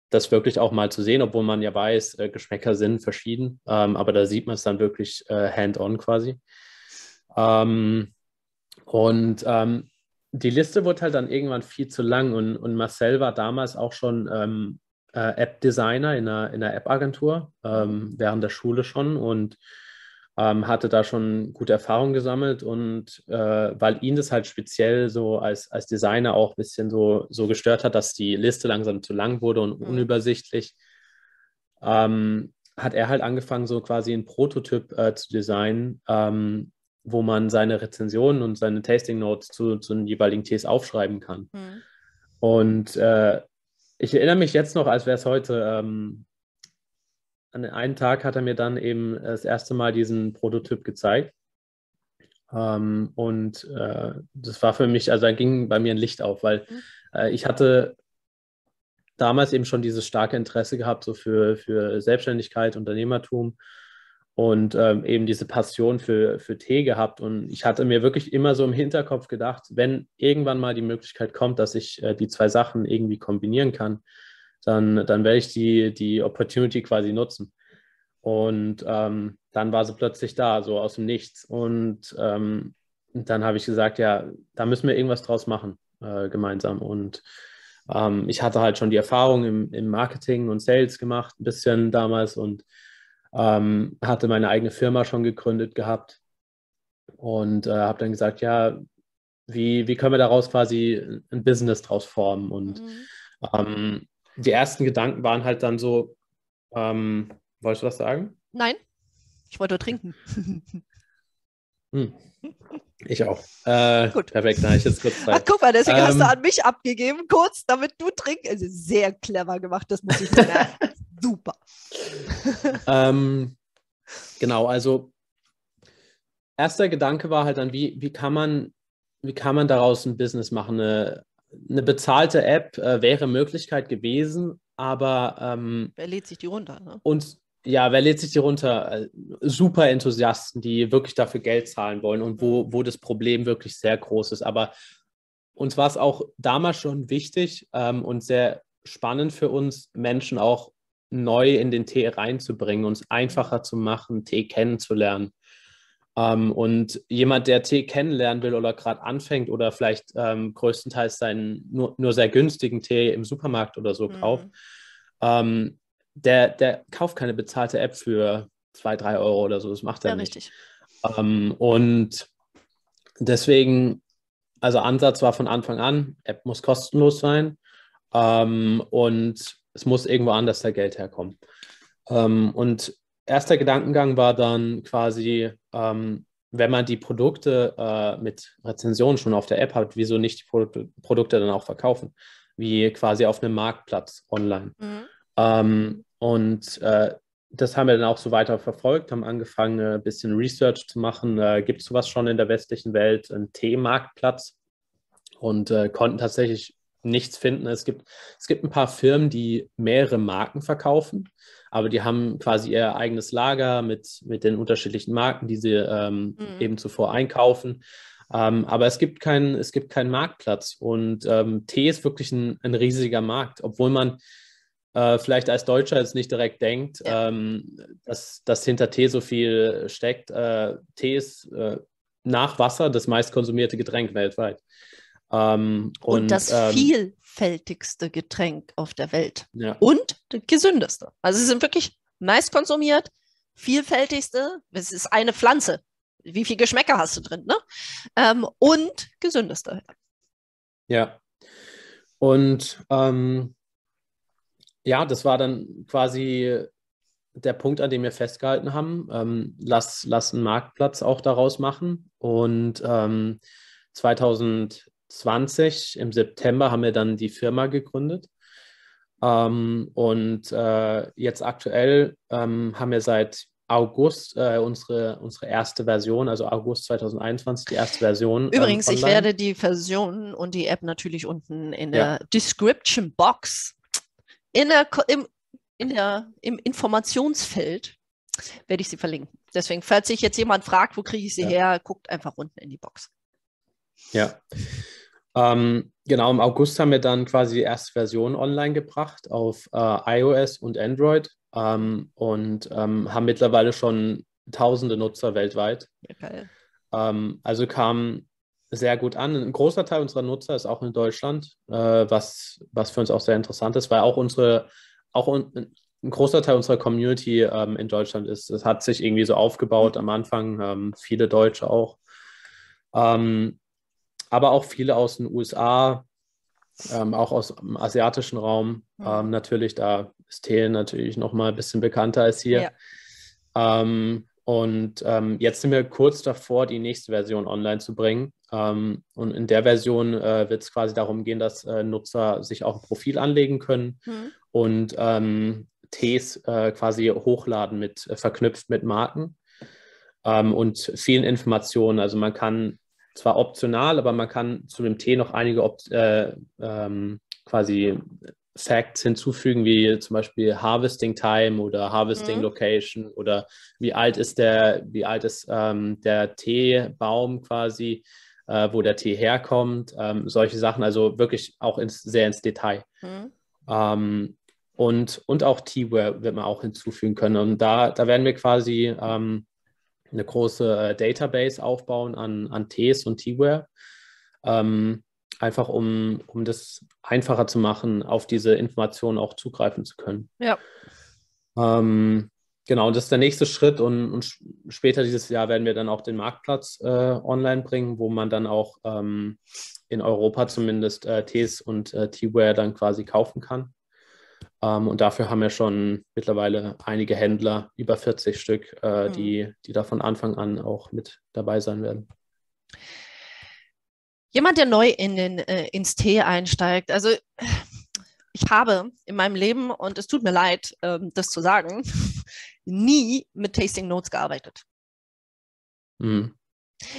das wirklich auch mal zu sehen, obwohl man ja weiß, äh, Geschmäcker sind verschieden, ähm, aber da sieht man es dann wirklich äh, hand-on quasi. Ähm, und ähm, die Liste wurde halt dann irgendwann viel zu lang und, und Marcel war damals auch schon ähm, äh, App-Designer in einer, in einer App-Agentur, während der Schule schon und ähm, hatte da schon gute Erfahrungen gesammelt und äh, weil ihn das halt speziell so als, als Designer auch ein bisschen so, so gestört hat, dass die Liste langsam zu lang wurde und mhm. unübersichtlich, ähm, hat er halt angefangen, so quasi einen Prototyp äh, zu designen, ähm, wo man seine Rezensionen und seine Tasting Notes zu, zu den jeweiligen Tees aufschreiben kann. Mhm. Und äh, ich erinnere mich jetzt noch, als wäre es heute, ähm, an einem Tag hat er mir dann eben das erste Mal diesen Prototyp gezeigt. Ähm, und äh, das war für mich, also da ging bei mir ein Licht auf, weil mhm. äh, ich hatte damals eben schon dieses starke Interesse gehabt, so für, für Selbstständigkeit, Unternehmertum und ähm, eben diese Passion für, für Tee gehabt. Und ich hatte mir wirklich immer so im Hinterkopf gedacht, wenn irgendwann mal die Möglichkeit kommt, dass ich äh, die zwei Sachen irgendwie kombinieren kann, dann, dann werde ich die, die Opportunity quasi nutzen. Und ähm, dann war sie plötzlich da, so aus dem Nichts. Und ähm, dann habe ich gesagt, ja, da müssen wir irgendwas draus machen, äh, gemeinsam. Und ähm, ich hatte halt schon die Erfahrung im, im, Marketing und Sales gemacht, ein bisschen damals und ähm, hatte meine eigene Firma schon gegründet gehabt. Und äh, habe dann gesagt, ja, wie, wie können wir daraus quasi ein Business draus formen? Und mhm. Die ersten Gedanken waren halt dann so, ähm, wolltest du was sagen? Nein, ich wollte trinken. Hm. Ich auch. Äh, Gut. Perfekt, da ich jetzt kurz Zeit. Ach, guck mal, deswegen ähm, hast du ähm, an mich abgegeben, kurz, damit du trinkst. Also sehr clever gemacht, das muss ich sagen. Super. ähm, genau, also erster Gedanke war halt dann, wie, wie, kann man, wie kann man daraus ein Business machen? Eine, eine bezahlte App äh, wäre Möglichkeit gewesen, aber. Ähm, wer lädt sich die runter? Ne? Und ja, wer lädt sich die runter? Äh, super Enthusiasten, die wirklich dafür Geld zahlen wollen und wo, wo das Problem wirklich sehr groß ist. Aber uns war es auch damals schon wichtig ähm, und sehr spannend für uns, Menschen auch neu in den Tee reinzubringen, uns einfacher zu machen, Tee kennenzulernen. Ähm, und jemand, der Tee kennenlernen will oder gerade anfängt oder vielleicht ähm, größtenteils seinen nur, nur sehr günstigen Tee im Supermarkt oder so mhm. kauft, ähm, der, der kauft keine bezahlte App für zwei, drei Euro oder so. Das macht er ja, nicht. Richtig. Ähm, und deswegen, also Ansatz war von Anfang an, App muss kostenlos sein ähm, und es muss irgendwo anders der Geld herkommen. Ähm, und erster Gedankengang war dann quasi, ähm, wenn man die Produkte äh, mit Rezensionen schon auf der App hat, wieso nicht die Pro Produkte dann auch verkaufen? Wie quasi auf einem Marktplatz online. Mhm. Ähm, und äh, das haben wir dann auch so weiter verfolgt, haben angefangen, äh, ein bisschen Research zu machen. Äh, Gibt es sowas schon in der westlichen Welt, einen Teemarktplatz? Und äh, konnten tatsächlich nichts finden. Es gibt, es gibt ein paar Firmen, die mehrere Marken verkaufen, aber die haben quasi ihr eigenes Lager mit, mit den unterschiedlichen Marken, die sie ähm, mhm. eben zuvor einkaufen. Ähm, aber es gibt, keinen, es gibt keinen Marktplatz und ähm, Tee ist wirklich ein, ein riesiger Markt, obwohl man äh, vielleicht als Deutscher jetzt nicht direkt denkt, ja. ähm, dass, dass hinter Tee so viel steckt. Äh, Tee ist äh, nach Wasser das meistkonsumierte Getränk weltweit. Ähm, und, und, das ähm, vielfältigste Getränk auf der Welt. Ja. Und gesündeste. Also sie sind wirklich meist konsumiert, vielfältigste. Es ist eine Pflanze. Wie viele Geschmäcker hast du drin, ne? Ähm, und gesündeste. Ja. Und ähm, ja, das war dann quasi der Punkt, an dem wir festgehalten haben. Ähm, lass, lass einen Marktplatz auch daraus machen. Und ähm, 2020 im September haben wir dann die Firma gegründet. Ähm, und äh, jetzt aktuell ähm, haben wir seit August äh, unsere, unsere erste Version, also August 2021, die erste Version. Ähm, Übrigens, ich werde die Version und die App natürlich unten in der ja. Description Box in der, im, in der, im Informationsfeld werde ich sie verlinken. Deswegen, falls sich jetzt jemand fragt, wo kriege ich sie ja. her, guckt einfach unten in die Box. Ja. Ähm, genau, im August haben wir dann quasi die erste Version online gebracht auf äh, iOS und Android ähm, und ähm, haben mittlerweile schon tausende Nutzer weltweit. Geil. Ähm, also kam sehr gut an. Ein großer Teil unserer Nutzer ist auch in Deutschland, äh, was, was für uns auch sehr interessant ist, weil auch unsere, auch un, ein großer Teil unserer Community ähm, in Deutschland ist. Es hat sich irgendwie so aufgebaut am Anfang, ähm, viele Deutsche auch. Ähm, aber auch viele aus den USA, ähm, auch aus dem asiatischen Raum. Mhm. natürlich, da ist Tee natürlich noch mal ein bisschen bekannter als hier. Ja. Ähm, und ähm, jetzt sind wir kurz davor, die nächste Version online zu bringen. Ähm, und in der Version äh, wird es quasi darum gehen, dass äh, Nutzer sich auch ein Profil anlegen können mhm. und ähm, Tees äh, quasi hochladen mit äh, verknüpft mit Marken ähm, und vielen Informationen. Also man kann zwar optional, aber man kann zu dem Tee noch einige äh, ähm, quasi Facts hinzufügen, wie zum Beispiel Harvesting Time oder Harvesting mhm. Location oder wie alt ist der, wie alt ist ähm, der Teebaum quasi, äh, wo der Tee herkommt, ähm, solche Sachen, also wirklich auch ins, sehr ins Detail. Mhm. Ähm, und, und auch Teaware wird man auch hinzufügen können. Und da, da werden wir quasi ähm, eine große äh, Database aufbauen an, an Tees und Teaware. Ähm, einfach um, um das einfacher zu machen, auf diese Informationen auch zugreifen zu können. Ja. Ähm, genau, das ist der nächste Schritt und, und, später dieses Jahr werden wir dann auch den Marktplatz äh, online bringen, wo man dann auch ähm, in Europa zumindest äh, Tees und äh, Teaware dann quasi kaufen kann. Ähm, und dafür haben wir schon mittlerweile einige Händler, über 40 Stück, äh, mhm. die, die da von Anfang an auch mit dabei sein werden. Jemand, der neu in den, äh, ins Tee einsteigt, also ich habe in meinem Leben, und es tut mir leid, äh, das zu sagen, nie mit Tasting Notes gearbeitet. Mhm.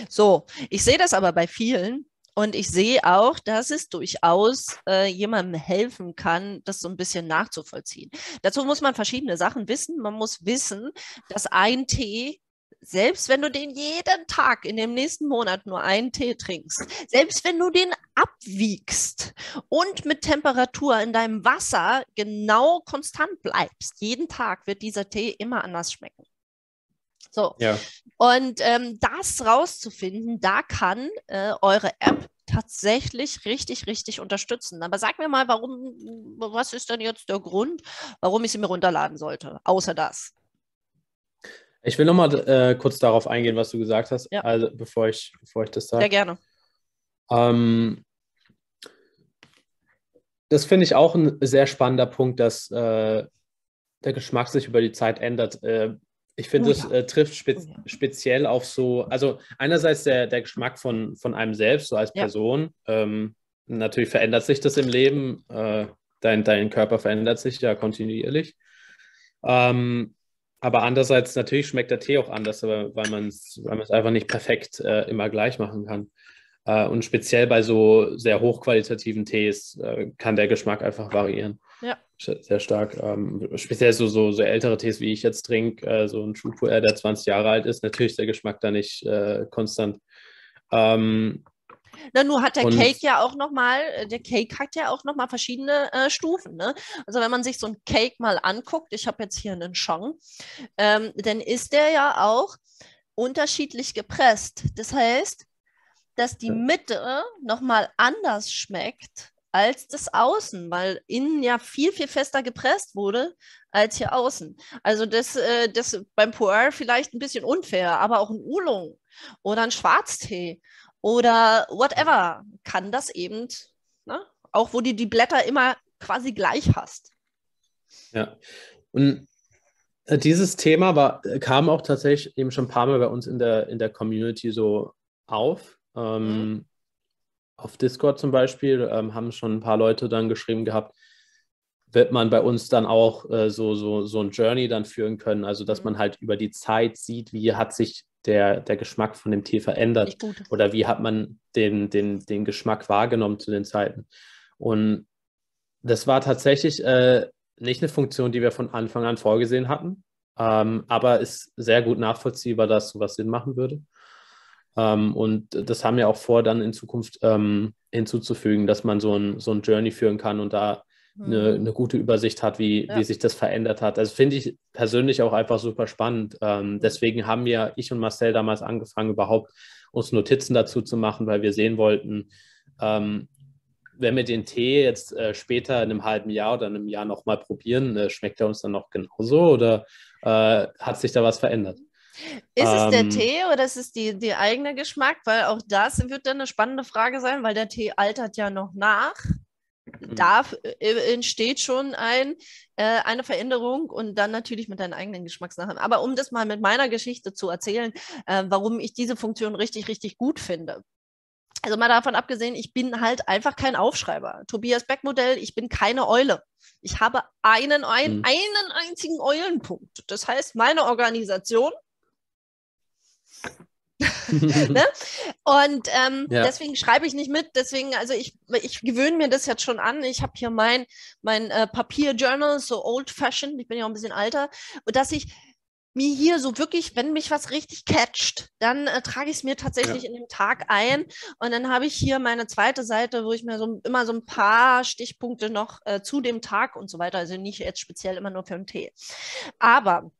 So, ich sehe das aber bei vielen und ich sehe auch, dass es durchaus äh, jemandem helfen kann, das so ein bisschen nachzuvollziehen. Dazu muss man verschiedene Sachen wissen. Man muss wissen, dass ein Tee selbst wenn du den jeden Tag in dem nächsten Monat nur einen Tee trinkst, selbst wenn du den abwiegst und mit Temperatur in deinem Wasser genau konstant bleibst, jeden Tag wird dieser Tee immer anders schmecken. So. Ja. Und ähm, das rauszufinden, da kann äh, eure App tatsächlich richtig, richtig unterstützen. Aber sag mir mal, warum, was ist denn jetzt der Grund, warum ich sie mir runterladen sollte, außer das? Ich will nochmal äh, kurz darauf eingehen, was du gesagt hast, ja. also bevor ich, bevor ich das sage. Sehr gerne. Ähm, das finde ich auch ein sehr spannender Punkt, dass äh, der Geschmack sich über die Zeit ändert. Äh, Ich finde, oh, es ja. äh, trifft spe oh, ja. speziell auf so, also einerseits der, der Geschmack von, von einem selbst, so als Person. Ja. Ähm, natürlich verändert sich das im Leben. Äh, dein, dein Körper verändert sich ja kontinuierlich. Ähm, aber andererseits, natürlich schmeckt der Tee auch anders, weil man es weil einfach nicht perfekt äh, immer gleich machen kann. Äh, und speziell bei so sehr hochqualitativen Tees äh, kann der Geschmack einfach variieren. Ja. Sehr stark. Ähm, speziell so, so, so ältere Tees, wie ich jetzt trinke, äh, so ein Schupo, der 20 Jahre alt ist, natürlich ist der Geschmack da nicht konstant. Ähm, na, nur hat der und Cake ja auch nochmal, der Cake hat ja auch nochmal verschiedene äh, Stufen. Ne? Also wenn man sich so ein Cake mal anguckt, ich habe jetzt hier einen Chong, ähm, dann ist der ja auch unterschiedlich gepresst. Das heißt, dass die Mitte nochmal anders schmeckt als das Außen, weil innen ja viel, viel fester gepresst wurde als hier außen. Also das, äh, das beim Puer vielleicht ein bisschen unfair, aber auch ein Oolong oder ein Schwarztee oder whatever kann das eben, ne? auch wo du die Blätter immer quasi gleich hast. Ja, und äh, dieses Thema war, kam auch tatsächlich eben schon ein paar Mal bei uns in der, in der Community so auf. Ähm, mhm. Auf Discord zum Beispiel ähm, haben schon ein paar Leute dann geschrieben gehabt, wird man bei uns dann auch äh, so, so, so ein Journey dann führen können, also dass mhm. man halt über die Zeit sieht, wie hat sich der, der Geschmack von dem Tee verändert oder wie hat man den, den, den Geschmack wahrgenommen zu den Zeiten. Und das war tatsächlich äh, nicht eine Funktion, die wir von Anfang an vorgesehen hatten, ähm, aber ist sehr gut nachvollziehbar, dass sowas Sinn machen würde. Ähm, und das haben wir auch vor, dann in Zukunft ähm, hinzuzufügen, dass man so ein, so ein Journey führen kann und da eine, mhm. eine gute Übersicht hat, wie, ja. wie sich das verändert hat. Also finde ich persönlich auch einfach super spannend. Ähm, deswegen haben wir, ich und Marcel, damals angefangen, überhaupt uns Notizen dazu zu machen, weil wir sehen wollten, ähm, wenn wir den Tee jetzt äh, später in einem halben Jahr oder einem Jahr nochmal probieren, äh, schmeckt er uns dann noch genauso oder äh, hat sich da was verändert? Ist ähm, es der ähm. Tee oder ist es die, die eigene Geschmack? Weil auch das wird dann eine spannende Frage sein, weil der Tee altert ja noch nach. Mhm. Da äh, entsteht schon ein, äh, eine Veränderung und dann natürlich mit deinen eigenen Geschmackssachen. Aber um das mal mit meiner Geschichte zu erzählen, äh, warum ich diese Funktion richtig, richtig gut finde. Also mal davon abgesehen, ich bin halt einfach kein Aufschreiber. Tobias Beck-Modell, ich bin keine Eule. Ich habe einen, ein, mhm. einen einzigen Eulenpunkt. Das heißt, meine Organisation ne? Und ähm, ja. deswegen schreibe ich nicht mit. Deswegen, also ich, ich gewöhne mir das jetzt schon an. Ich habe hier mein, mein äh, Papierjournal, so old-fashioned, ich bin ja auch ein bisschen alter, und dass ich mir hier so wirklich, wenn mich was richtig catcht, dann äh, trage ich es mir tatsächlich ja. in den Tag ein. Und dann habe ich hier meine zweite Seite, wo ich mir so immer so ein paar Stichpunkte noch äh, zu dem Tag und so weiter, also nicht jetzt speziell immer nur für den Tee. Aber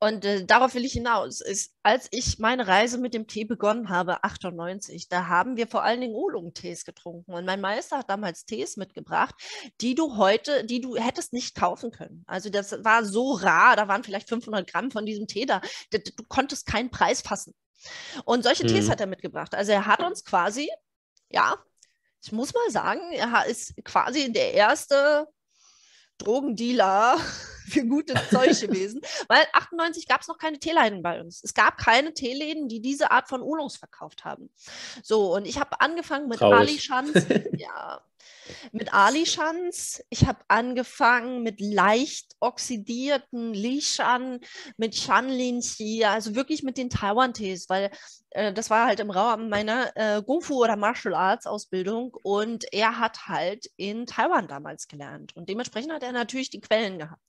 und äh, darauf will ich hinaus. Ist, als ich meine Reise mit dem Tee begonnen habe, 98, da haben wir vor allen Dingen Oolong-Tees getrunken. Und mein Meister hat damals Tees mitgebracht, die du heute, die du hättest nicht kaufen können. Also das war so rar, da waren vielleicht 500 Gramm von diesem Tee da. Du, du konntest keinen Preis fassen. Und solche mhm. Tees hat er mitgebracht. Also er hat uns quasi, ja, ich muss mal sagen, er ist quasi der erste Drogendealer für gutes Zeug gewesen, weil 98 gab es noch keine Teeläden bei uns. Es gab keine Teeläden, die diese Art von Oolongs verkauft haben. So, und ich habe angefangen mit Traurig. Ali Schanz. ja, mit Ali-Schanz. Ich habe angefangen mit leicht oxidierten Lishan, mit Shanlin-Xi, also wirklich mit den Taiwan-Tees, weil äh, das war halt im Rahmen meiner äh, Kung-Fu oder Martial Arts Ausbildung und er hat halt in Taiwan damals gelernt und dementsprechend hat er natürlich die Quellen gehabt.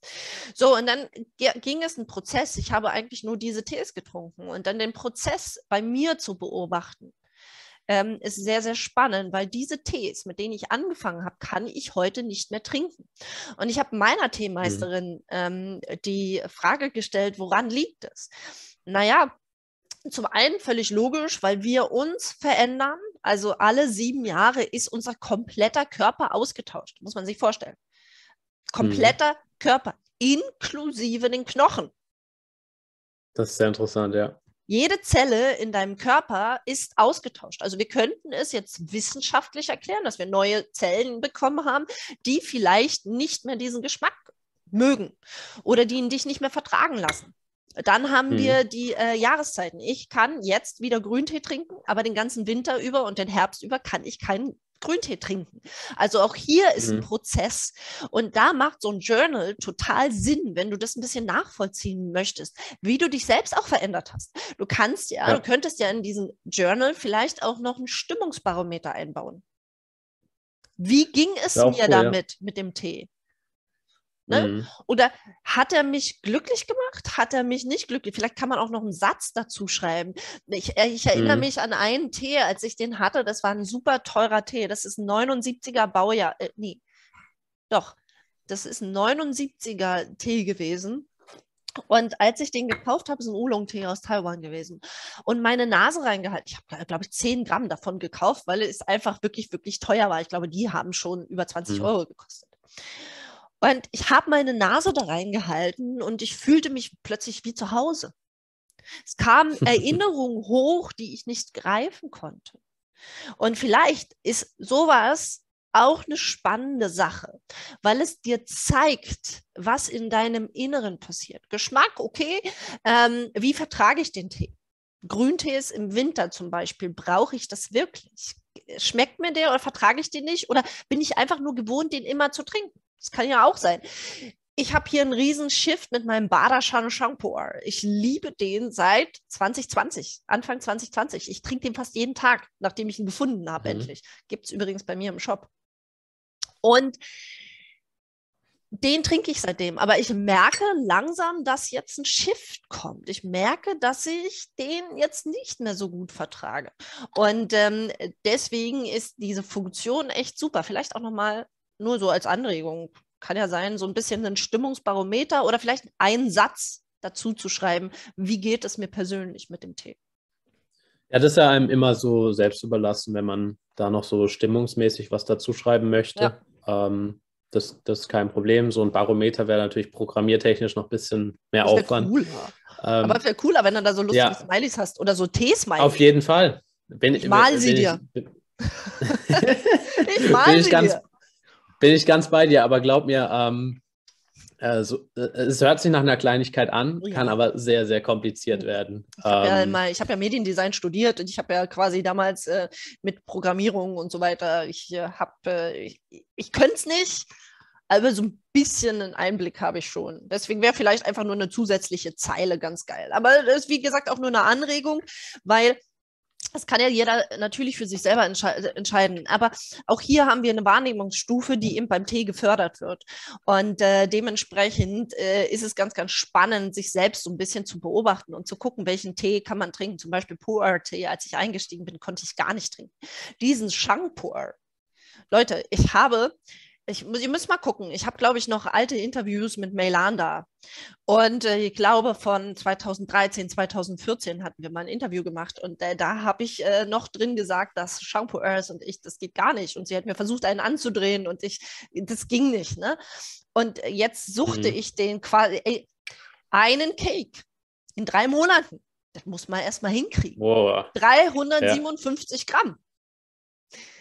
So, und dann ging es ein Prozess. Ich habe eigentlich nur diese Tees getrunken und dann den Prozess bei mir zu beobachten ähm, ist sehr, sehr spannend, weil diese Tees, mit denen ich angefangen habe, kann ich heute nicht mehr trinken. Und ich habe meiner Teemeisterin mhm. ähm, die Frage gestellt, woran liegt es? Naja, zum einen völlig logisch, weil wir uns verändern. Also alle sieben Jahre ist unser kompletter Körper ausgetauscht, muss man sich vorstellen. Kompletter mhm. Körper, inklusive den Knochen. Das ist sehr interessant, ja jede Zelle in deinem Körper ist ausgetauscht. Also wir könnten es jetzt wissenschaftlich erklären, dass wir neue Zellen bekommen haben, die vielleicht nicht mehr diesen Geschmack mögen oder die ihn dich nicht mehr vertragen lassen. Dann haben mhm. wir die äh, Jahreszeiten. Ich kann jetzt wieder Grüntee trinken, aber den ganzen Winter über und den Herbst über kann ich keinen Grüntee trinken. Also auch hier ist mhm. ein Prozess. Und da macht so ein Journal total Sinn, wenn du das ein bisschen nachvollziehen möchtest, wie du dich selbst auch verändert hast. Du kannst ja, ja. du könntest ja in diesem Journal vielleicht auch noch ein Stimmungsbarometer einbauen. Wie ging es mir cool, damit, ja. mit dem Tee? Ne? Mhm. Oder hat er mich glücklich gemacht? Hat er mich nicht glücklich? Vielleicht kann man auch noch einen Satz dazu schreiben. Ich, äh, ich erinnere mhm. mich an einen Tee, als ich den hatte. Das war ein super teurer Tee. Das ist ein 79er Baujahr. Äh, nee, doch. Das ist ein 79er Tee gewesen. Und als ich den gekauft habe, ist ein Oolong-Tee aus Taiwan gewesen. Und meine Nase reingehalten. Ich habe, glaube ich, 10 Gramm davon gekauft, weil es einfach wirklich, wirklich teuer war. Ich glaube, die haben schon über 20 mhm. Euro gekostet. Und ich habe meine Nase da reingehalten und ich fühlte mich plötzlich wie zu Hause. Es kamen Erinnerungen hoch, die ich nicht greifen konnte. Und vielleicht ist sowas auch eine spannende Sache, weil es dir zeigt, was in deinem Inneren passiert. Geschmack, okay. Ähm, wie vertrage ich den Tee? Grüntees im Winter zum Beispiel, brauche ich das wirklich? Schmeckt mir der oder vertrage ich den nicht? Oder bin ich einfach nur gewohnt, den immer zu trinken? Das kann ja auch sein. Ich habe hier einen riesen Shift mit meinem Badashan Shampoo. Ich liebe den seit 2020, Anfang 2020. Ich trinke den fast jeden Tag, nachdem ich ihn gefunden habe, mhm. endlich. Gibt es übrigens bei mir im Shop. Und den trinke ich seitdem. Aber ich merke langsam, dass jetzt ein Shift kommt. Ich merke, dass ich den jetzt nicht mehr so gut vertrage. Und ähm, deswegen ist diese Funktion echt super. Vielleicht auch nochmal nur so als Anregung, kann ja sein, so ein bisschen ein Stimmungsbarometer oder vielleicht einen Satz dazu zu schreiben, wie geht es mir persönlich mit dem Tee. Ja, das ist ja einem immer so selbst überlassen, wenn man da noch so stimmungsmäßig was dazu schreiben möchte. Ja. Ähm, das, das ist kein Problem. So ein Barometer wäre natürlich programmiertechnisch noch ein bisschen mehr das Aufwand. Cooler. Ähm, Aber es wäre cooler, wenn du da so lustige ja, Smileys hast oder so Tee-Smileys. Auf jeden Fall. Wenn, ich mal sie dir. Ich, ich mal sie ganz, dir. Bin ich ganz bei dir, aber glaub mir, ähm, äh, so, äh, es hört sich nach einer Kleinigkeit an, oh ja. kann aber sehr, sehr kompliziert werden. Ich habe ähm, ja, hab ja, Mediendesign studiert und ich habe ja quasi damals äh, mit Programmierung und so weiter, ich äh, habe, äh, ich, ich könnte es nicht, aber so ein bisschen einen Einblick habe ich schon. Deswegen wäre vielleicht einfach nur eine zusätzliche Zeile ganz geil. Aber das ist, wie gesagt, auch nur eine Anregung, weil das kann ja jeder natürlich für sich selber entsche entscheiden. Aber auch hier haben wir eine Wahrnehmungsstufe, die eben beim Tee gefördert wird. Und äh, dementsprechend äh, ist es ganz, ganz spannend, sich selbst so ein bisschen zu beobachten und zu gucken, welchen Tee kann man trinken. Zum Beispiel Pu'er-Tee. Als ich eingestiegen bin, konnte ich gar nicht trinken. Diesen Shang Pu'er. Leute, ich habe ich, ihr müsst mal gucken. Ich habe, glaube ich, noch alte Interviews mit Meilanda. Und äh, ich glaube, von 2013, 2014 hatten wir mal ein Interview gemacht. Und äh, da habe ich äh, noch drin gesagt, dass Shampoo Earth und ich, das geht gar nicht. Und sie hat mir versucht, einen anzudrehen und ich, das ging nicht. Ne? Und jetzt suchte mhm. ich den quasi, ey, einen Cake in drei Monaten. Das muss man erst mal hinkriegen. Wow. 357 ja. Gramm.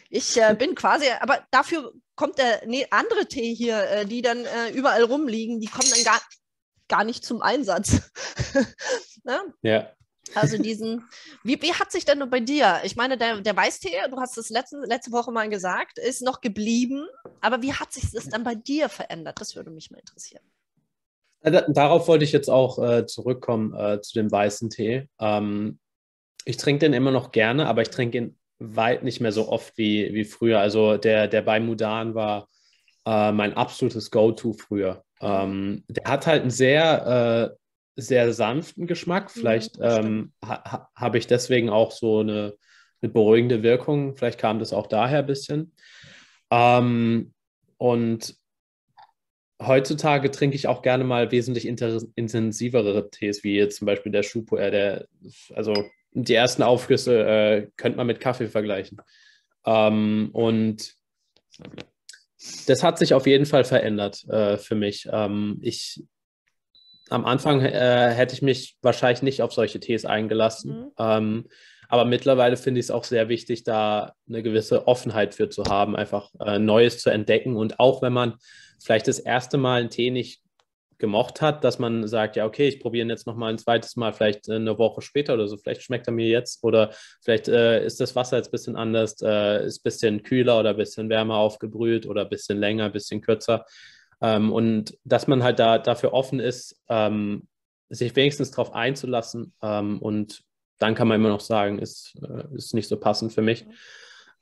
Ich äh, bin quasi, aber dafür kommt der nee, andere Tee hier, äh, die dann äh, überall rumliegen, die kommen dann gar, gar nicht zum Einsatz. ne? Ja. Also diesen, wie, wie hat sich denn bei dir, ich meine, der, der Weißtee, du hast es letzte, letzte Woche mal gesagt, ist noch geblieben, aber wie hat sich das dann bei dir verändert? Das würde mich mal interessieren. Darauf wollte ich jetzt auch äh, zurückkommen äh, zu dem weißen Tee. Ähm, ich trinke den immer noch gerne, aber ich trinke ihn weit nicht mehr so oft wie, wie früher. Also der, der bei Mudan war äh, mein absolutes Go-To früher. Ähm, der hat halt einen sehr, äh, sehr sanften Geschmack. Vielleicht ähm, ha, habe ich deswegen auch so eine, eine, beruhigende Wirkung. Vielleicht kam das auch daher ein bisschen. Ähm, und heutzutage trinke ich auch gerne mal wesentlich intensivere Tees, wie jetzt zum Beispiel der Schupo, äh, der, also die ersten Aufgüsse äh, könnte man mit Kaffee vergleichen. Ähm, und das hat sich auf jeden Fall verändert äh, für mich. Ähm, ich am Anfang äh, hätte ich mich wahrscheinlich nicht auf solche Tees eingelassen. Mhm. Ähm, aber mittlerweile finde ich es auch sehr wichtig, da eine gewisse Offenheit für zu haben, einfach äh, Neues zu entdecken. Und auch wenn man vielleicht das erste Mal einen Tee nicht gemocht hat, dass man sagt, ja, okay, ich probiere ihn jetzt nochmal ein zweites Mal, vielleicht eine Woche später oder so, vielleicht schmeckt er mir jetzt oder vielleicht äh, ist das Wasser jetzt ein bisschen anders, äh, ist ein bisschen kühler oder ein bisschen wärmer aufgebrüht oder ein bisschen länger, ein bisschen kürzer. Ähm, und dass man halt da dafür offen ist, ähm, sich wenigstens darauf einzulassen ähm, und dann kann man immer noch sagen, ist, äh, ist nicht so passend für mich.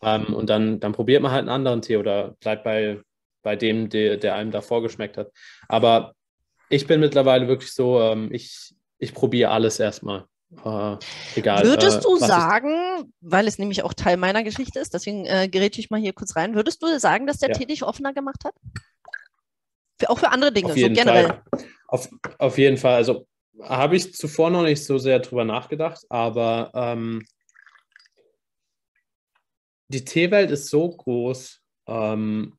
Ähm, und dann, dann probiert man halt einen anderen Tee oder bleibt bei, bei dem, der, der einem davor geschmeckt hat. Aber ich bin mittlerweile wirklich so, ähm, ich, ich probiere alles erstmal. Äh, egal. Würdest äh, du sagen, weil es nämlich auch Teil meiner Geschichte ist, deswegen äh, gerät ich mal hier kurz rein, würdest du sagen, dass der ja. Tee dich offener gemacht hat? Für, auch für andere Dinge, auf jeden so generell. Fall. Auf, auf jeden Fall. Also habe ich zuvor noch nicht so sehr drüber nachgedacht, aber ähm, die Teewelt ist so groß ähm,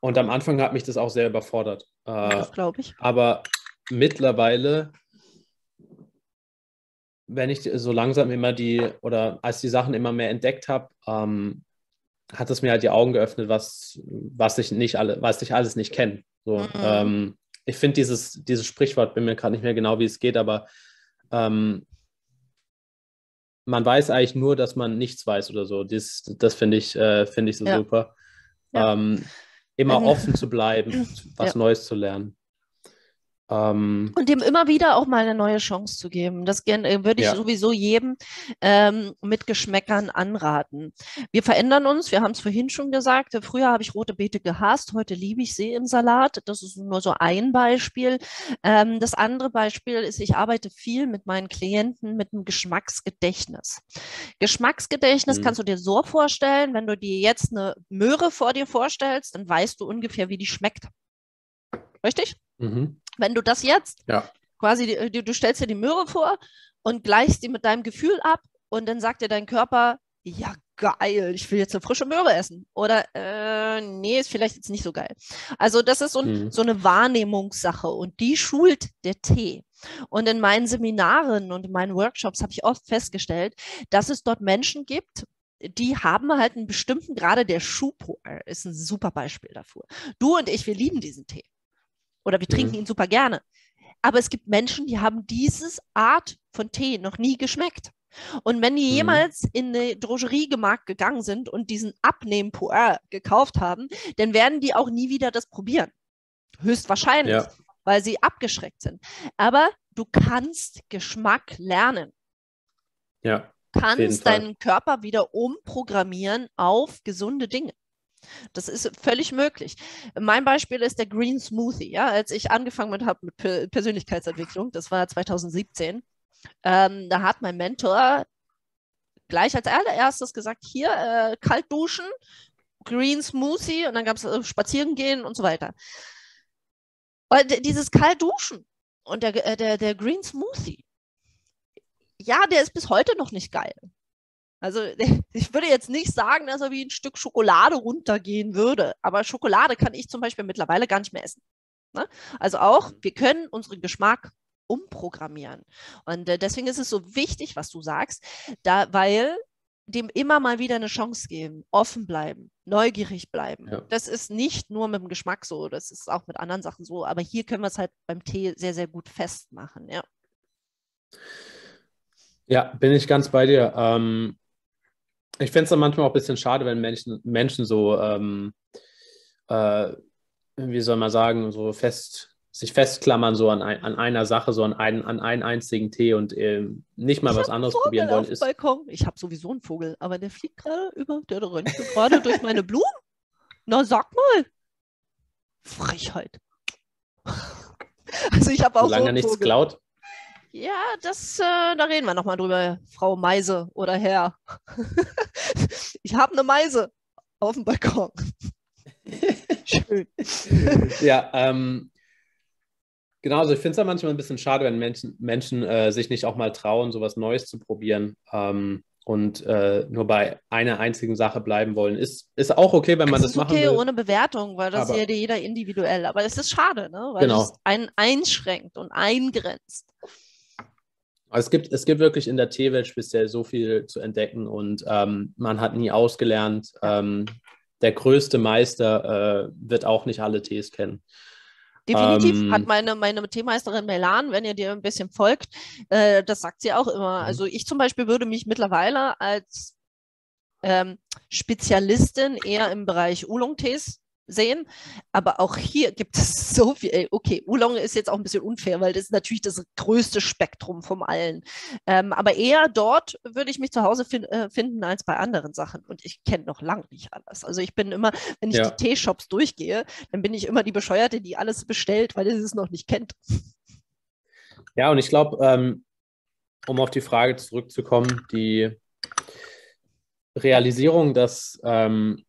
und am Anfang hat mich das auch sehr überfordert. Äh, das glaube ich. Aber mittlerweile, wenn ich so langsam immer die oder als die Sachen immer mehr entdeckt habe, ähm, hat es mir halt die Augen geöffnet, was, was ich nicht alle, was ich alles nicht kenne. So, mhm. ähm, ich finde dieses, dieses Sprichwort, bin mir gerade nicht mehr genau, wie es geht, aber ähm, man weiß eigentlich nur, dass man nichts weiß oder so. Das, das finde ich, äh, find ich so ja. super. Ja. Ähm, immer offen zu bleiben, was ja. Neues zu lernen. Ähm, und dem immer wieder auch mal eine neue Chance zu geben. Das äh, würde ich ja. sowieso jedem ähm, mit Geschmäckern anraten. Wir verändern uns, wir haben es vorhin schon gesagt. Früher habe ich rote Beete gehasst, heute liebe ich sie im Salat. Das ist nur so ein Beispiel. Ähm, das andere Beispiel ist, ich arbeite viel mit meinen Klienten mit einem Geschmacksgedächtnis. Geschmacksgedächtnis mhm. kannst du dir so vorstellen, wenn du dir jetzt eine Möhre vor dir vorstellst, dann weißt du ungefähr, wie die schmeckt. Richtig? Mhm. Wenn du das jetzt ja. quasi, du, du stellst dir die Möhre vor und gleichst die mit deinem Gefühl ab und dann sagt dir dein Körper, ja, geil, ich will jetzt eine frische Möhre essen. Oder, äh, nee, ist vielleicht jetzt nicht so geil. Also, das ist so, mhm. so eine Wahrnehmungssache und die schult der Tee. Und in meinen Seminaren und in meinen Workshops habe ich oft festgestellt, dass es dort Menschen gibt, die haben halt einen bestimmten, gerade der Schupo ist ein super Beispiel dafür. Du und ich, wir lieben diesen Tee oder wir trinken mhm. ihn super gerne. Aber es gibt Menschen, die haben dieses Art von Tee noch nie geschmeckt. Und wenn die mhm. jemals in eine Drogeriemarkt gegangen sind und diesen Abnehmen Puer gekauft haben, dann werden die auch nie wieder das probieren. Höchstwahrscheinlich, ja. weil sie abgeschreckt sind. Aber du kannst Geschmack lernen. Ja. Du kannst deinen Körper wieder umprogrammieren auf gesunde Dinge. Das ist völlig möglich. Mein Beispiel ist der Green Smoothie. Ja? Als ich angefangen habe mit Persönlichkeitsentwicklung, das war 2017, ähm, da hat mein Mentor gleich als allererstes gesagt, hier äh, kalt duschen, Green Smoothie und dann gab es äh, spazieren gehen und so weiter. Und dieses kalt duschen und der, äh, der, der Green Smoothie, ja, der ist bis heute noch nicht geil. Also ich würde jetzt nicht sagen, dass er wie ein Stück Schokolade runtergehen würde, aber Schokolade kann ich zum Beispiel mittlerweile gar nicht mehr essen. Ne? Also auch, wir können unseren Geschmack umprogrammieren. Und äh, deswegen ist es so wichtig, was du sagst, da, weil dem immer mal wieder eine Chance geben, offen bleiben, neugierig bleiben. Ja. Das ist nicht nur mit dem Geschmack so, das ist auch mit anderen Sachen so, aber hier können wir es halt beim Tee sehr, sehr gut festmachen, ja. Ja, bin ich ganz bei dir. Ähm, ich finde es dann manchmal auch ein bisschen schade, wenn Menschen, Menschen so, ähm, äh, wie soll man sagen, so fest, sich festklammern so an, ein, an einer Sache, so an, ein, an einen einzigen Tee und äh, nicht mal ich was anderes probieren wollen. Ist, Balkon. Ich habe sowieso einen Vogel, aber der fliegt gerade über, der rennt gerade durch meine Blumen. Na, sag mal. Frechheit. Also ich habe auch Solange so er nichts Vogel. klaut. Ja, das, äh, da reden wir nochmal drüber, Frau Meise oder Herr. ich habe eine Meise auf dem Balkon. Schön. ja, ähm, genau, also ich finde es ja manchmal ein bisschen schade, wenn Menschen, Menschen äh, sich nicht auch mal trauen, sowas Neues zu probieren ähm, und äh, nur bei einer einzigen Sache bleiben wollen. Ist, ist auch okay, wenn man das, das machen okay, will. ohne Bewertung, weil das aber, ja jeder individuell. Aber es ist schade, ne? weil genau. es einen einschränkt und eingrenzt. Also es gibt, es gibt wirklich in der Teewelt speziell so viel zu entdecken und ähm, man hat nie ausgelernt. Ähm, der größte Meister äh, wird auch nicht alle Tees kennen. Definitiv ähm, hat meine, meine Teemeisterin Melan, wenn ihr dir ein bisschen folgt, äh, das sagt sie auch immer. Mhm. Also ich zum Beispiel würde mich mittlerweile als ähm, Spezialistin eher im Bereich Oolong-Tees sehen. Aber auch hier gibt es so viel. Okay, Oolong ist jetzt auch ein bisschen unfair, weil das ist natürlich das größte Spektrum von allen. Ähm, aber eher dort würde ich mich zu Hause fin äh, finden als bei anderen Sachen. Und ich kenne noch lange nicht alles. Also ich bin immer, wenn ich ja. die Teeshops durchgehe, dann bin ich immer die Bescheuerte, die alles bestellt, weil sie es noch nicht kennt. Ja, und ich glaube, ähm, um auf die Frage zurückzukommen, die Realisierung, dass ähm,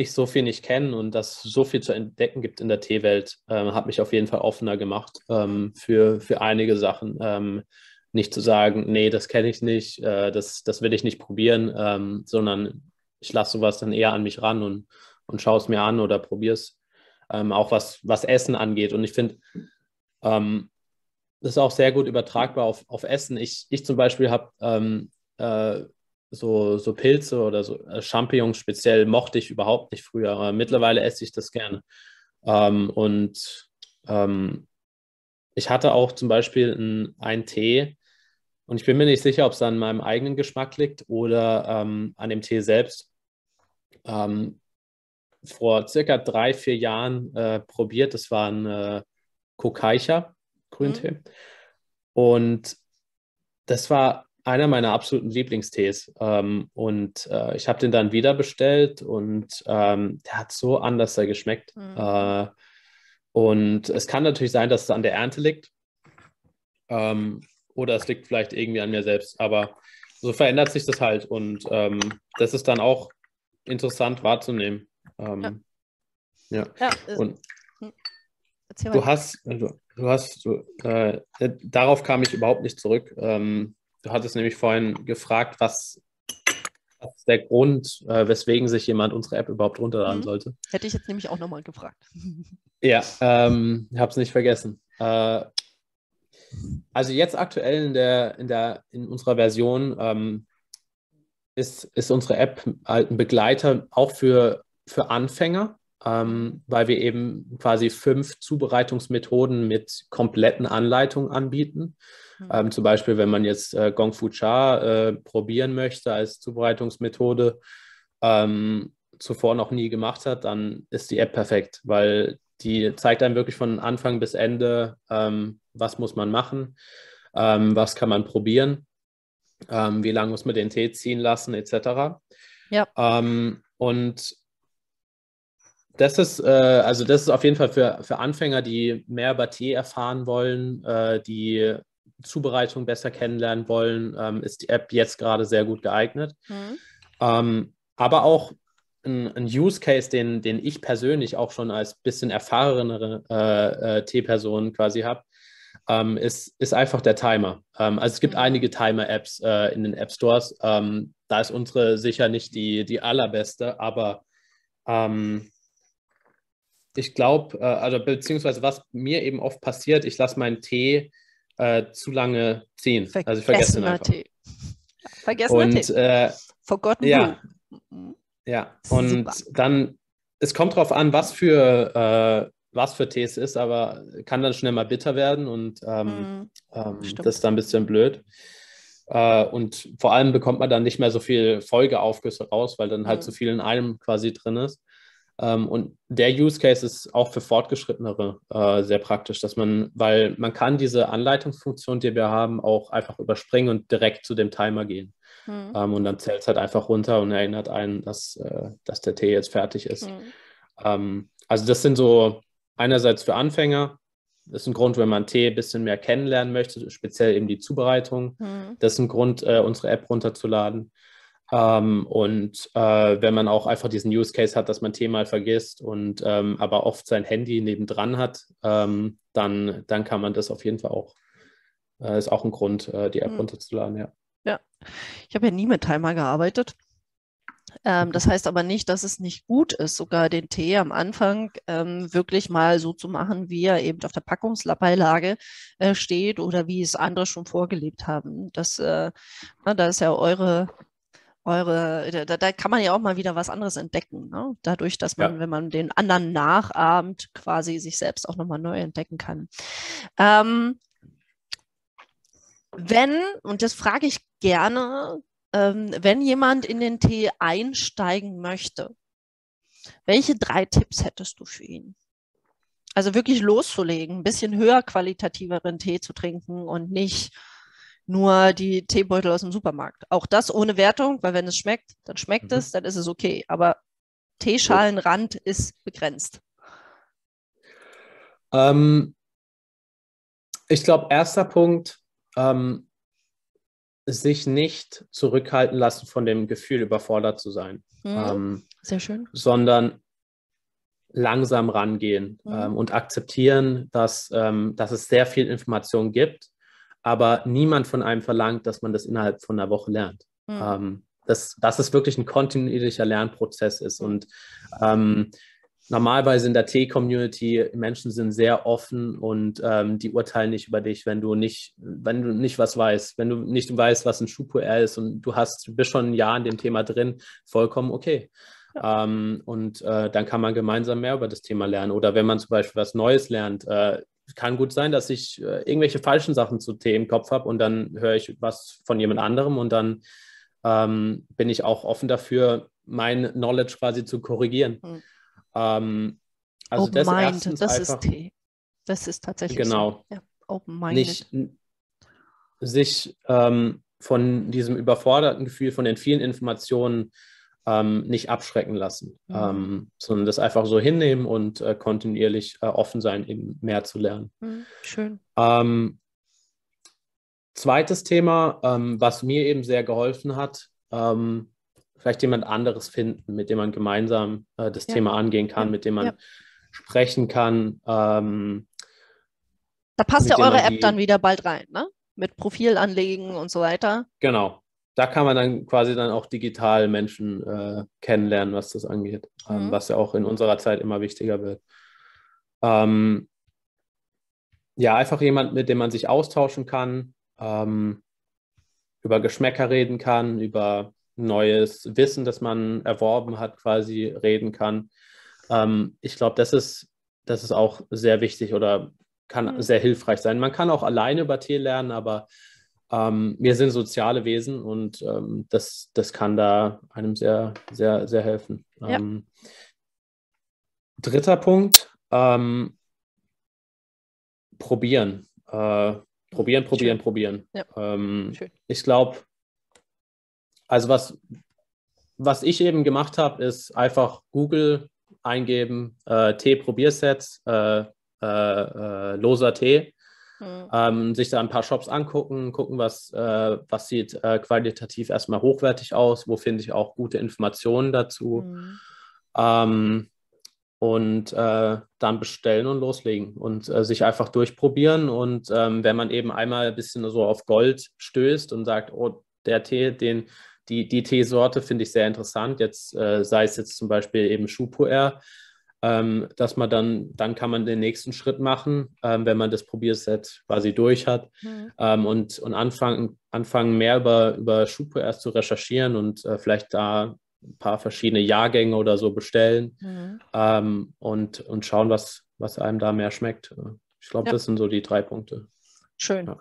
ich so viel nicht kenne und dass so viel zu entdecken gibt in der Teewelt, ähm, hat mich auf jeden Fall offener gemacht ähm, für, für einige Sachen. Ähm, nicht zu sagen, nee, das kenne ich nicht, äh, das, das will ich nicht probieren, ähm, sondern ich lasse sowas dann eher an mich ran und, und schaue es mir an oder probiere es. Ähm, auch was, was Essen angeht. Und ich finde, ähm, das ist auch sehr gut übertragbar auf, auf Essen. Ich, ich zum Beispiel habe äh, so, so Pilze oder so äh, Champignons speziell mochte ich überhaupt nicht früher, aber mittlerweile esse ich das gerne. Ähm, und ähm, ich hatte auch zum Beispiel einen Tee und ich bin mir nicht sicher, ob es an meinem eigenen Geschmack liegt oder ähm, an dem Tee selbst. Ähm, vor circa drei, vier Jahren äh, probiert. Das war ein äh, Kokaicha Grüntee. Mhm. Und das war einer meiner absoluten Lieblingstees. Ähm, und äh, ich habe den dann wieder bestellt und ähm, der hat so anders geschmeckt. Mhm. Äh, und es kann natürlich sein, dass es an der Ernte liegt. Ähm, oder es liegt vielleicht irgendwie an mir selbst. Aber so verändert sich das halt. Und ähm, das ist dann auch interessant wahrzunehmen. Ähm, ja. ja. ja. Und hm. du hast, du, du hast, du, äh, darauf kam ich überhaupt nicht zurück. Ähm, Du hattest nämlich vorhin gefragt, was, was ist der Grund, äh, weswegen sich jemand unsere App überhaupt runterladen mhm. sollte. Hätte ich jetzt nämlich auch nochmal gefragt. Ja, ähm, ich habe es nicht vergessen. Äh, also jetzt aktuell in, der, in, der, in unserer Version ähm, ist, ist unsere App halt ein Begleiter auch für, für Anfänger, ähm, weil wir eben quasi fünf Zubereitungsmethoden mit kompletten Anleitungen anbieten. Mhm. Ähm, zum Beispiel, wenn man jetzt äh, Gong Fu Cha äh, probieren möchte als Zubereitungsmethode, ähm, zuvor noch nie gemacht hat, dann ist die App perfekt, weil die zeigt einem wirklich von Anfang bis Ende, ähm, was muss man machen, ähm, was kann man probieren, ähm, wie lange muss man den Tee ziehen lassen, etc. Ja. Ähm, und das ist, äh, also das ist auf jeden Fall für, für Anfänger, die mehr über Tee erfahren wollen, äh, die Zubereitung besser kennenlernen wollen, ähm, ist die App jetzt gerade sehr gut geeignet. Mhm. Ähm, aber auch ein, ein, Use Case, den, den ich persönlich auch schon als bisschen erfahrenere äh, äh, T-Person quasi habe, ähm, ist, ist einfach der Timer. Ähm, also es gibt mhm. einige Timer-Apps äh, in den App Stores. Ähm, da ist unsere sicher nicht die, die allerbeste, aber ähm, ich glaube, äh, also beziehungsweise was mir eben oft passiert, ich lasse meinen Tee äh, zu lange ziehen. also ich vergesse einfach. Tee. Vergessener und, Tee. Äh, Forgotten ja. Ja, und Super. dann, es kommt darauf an, was für, äh, was für Tee es ist, aber kann dann schnell mal bitter werden und ähm, mhm. ähm, das ist dann ein bisschen blöd. Uh, und vor allem bekommt man dann nicht mehr so viel Folgeaufgüsse raus, weil dann halt mhm. zu viel in einem quasi drin ist. Ähm, und der Use Case ist auch für Fortgeschrittenere äh, sehr praktisch, dass man, weil man kann diese Anleitungsfunktion, die wir haben, auch einfach überspringen und direkt zu dem Timer gehen. Mhm. Ähm, und dann zählt es halt einfach runter und erinnert einen, dass, äh, dass der Tee jetzt fertig ist. Mhm. Ähm, also das sind so einerseits für Anfänger, das ist ein Grund, wenn man Tee ein bisschen mehr kennenlernen möchte, speziell eben die Zubereitung. Mhm. Das ist ein Grund, äh, unsere App runterzuladen. Ähm, und äh, wenn man auch einfach diesen Use Case hat, dass man Thema mal vergisst und ähm, aber oft sein Handy nebendran hat, ähm, dann, dann kann man das auf jeden Fall auch. Äh, ist auch ein Grund, äh, die App mhm. runterzuladen, ja. Ja, ich habe ja nie mit Timer gearbeitet. Ähm, das heißt aber nicht, dass es nicht gut ist, sogar den Tee am Anfang ähm, wirklich mal so zu machen, wie er eben auf der Packungsbeilage äh, steht oder wie es andere schon vorgelebt haben. Das, äh, na, da ist ja eure eure, da, da, kann man ja auch mal wieder was anderes entdecken. Ne? Dadurch, dass man, ja. wenn man den anderen nachahmt, quasi sich selbst auch nochmal neu entdecken kann. Ähm, wenn, und das frage ich gerne, ähm, wenn jemand in den Tee einsteigen möchte, welche drei Tipps hättest du für ihn? Also wirklich loszulegen, ein bisschen höher qualitativeren Tee zu trinken und nicht nur die Teebeutel aus dem Supermarkt. Auch das ohne Wertung, weil wenn es schmeckt, dann schmeckt mhm. es, dann ist es okay. Aber Teeschalenrand ist begrenzt. Ähm, ich glaube, erster Punkt, ähm, sich nicht zurückhalten lassen von dem Gefühl, überfordert zu sein. Mhm. Ähm, Sehr schön. Sondern langsam rangehen mhm. ähm, und akzeptieren, dass, ähm, dass es sehr viel Information gibt aber niemand von einem verlangt, dass man das innerhalb von einer Woche lernt. Mhm. Ähm, dass, dass es wirklich ein kontinuierlicher Lernprozess ist. Und ähm, normalerweise in der T-Community, Menschen sind sehr offen und ähm, die urteilen nicht über dich, wenn du nicht, wenn du nicht was weißt, wenn du nicht weißt, was ein Schuh-PR ist und du hast, du bist schon ein Jahr in dem Thema drin, vollkommen okay. Ja. Ähm, und äh, dann kann man gemeinsam mehr über das Thema lernen. Oder wenn man zum Beispiel was Neues lernt, äh, kann gut sein, dass ich äh, irgendwelche falschen Sachen zu Tee im Kopf habe und dann höre ich was von jemand anderem und dann ähm, bin ich auch offen dafür, mein Knowledge quasi zu korrigieren. Mhm. Ähm, also Open das Mind, das einfach, ist Tee. Das ist tatsächlich genau. So. Ja, Open Mind. Nicht sich ähm, von diesem überforderten Gefühl, von den vielen Informationen ähm, nicht abschrecken lassen, mhm. ähm, sondern das einfach so hinnehmen und äh, kontinuierlich äh, offen sein, eben mehr zu lernen. Mhm. Schön. Ähm, zweites Thema, ähm, was mir eben sehr geholfen hat, ähm, vielleicht jemand anderes finden, mit dem man gemeinsam äh, das ja. Thema angehen kann, ja. mit dem man ja. sprechen kann. Ähm, da passt ja eure App dann wieder bald rein, ne? Mit Profil anlegen und so weiter. Genau, da kann man dann quasi dann auch digital Menschen äh, kennenlernen, was das angeht, ähm, mhm. was ja auch in unserer Zeit immer wichtiger wird. Ähm, ja, einfach jemand, mit dem man sich austauschen kann, ähm, über Geschmäcker reden kann, über neues Wissen, das man erworben hat, quasi reden kann. Ähm, ich glaube, das ist, das ist auch sehr wichtig oder kann mhm. sehr hilfreich sein. Man kann auch alleine über Tee lernen, aber ähm, wir sind soziale Wesen und ähm, das, das kann da einem sehr, sehr, sehr helfen. Ja. Ähm, dritter Punkt, ähm, probieren. Äh, probieren, probieren, Schön. probieren. Ja. Ähm, ich glaube, also was, was ich eben gemacht habe, ist einfach Google eingeben, äh, Tee-Probiersets, äh, äh, äh loser Tee Mhm. Ähm, sich da ein paar Shops angucken, gucken, was, äh, was sieht äh, qualitativ erstmal hochwertig aus, wo finde ich auch gute Informationen dazu. Mhm. Ähm, und äh, dann bestellen und loslegen und äh, sich einfach durchprobieren. Und ähm, wenn man eben einmal ein bisschen so auf Gold stößt und sagt, oh, der Tee, den, die, die Teesorte finde ich sehr interessant, jetzt äh, sei es jetzt zum Beispiel eben Schupo-R, ähm, dass man dann, dann kann man den nächsten Schritt machen, ähm, wenn man das Probierset quasi durch hat mhm. ähm, und, und anfangen, anfangen mehr über, über Schupo erst zu recherchieren und äh, vielleicht da ein paar verschiedene Jahrgänge oder so bestellen mhm. Ähm, und, und schauen, was, was einem da mehr schmeckt. Ich glaube, ja. das sind so die drei Punkte. Schön. Ja.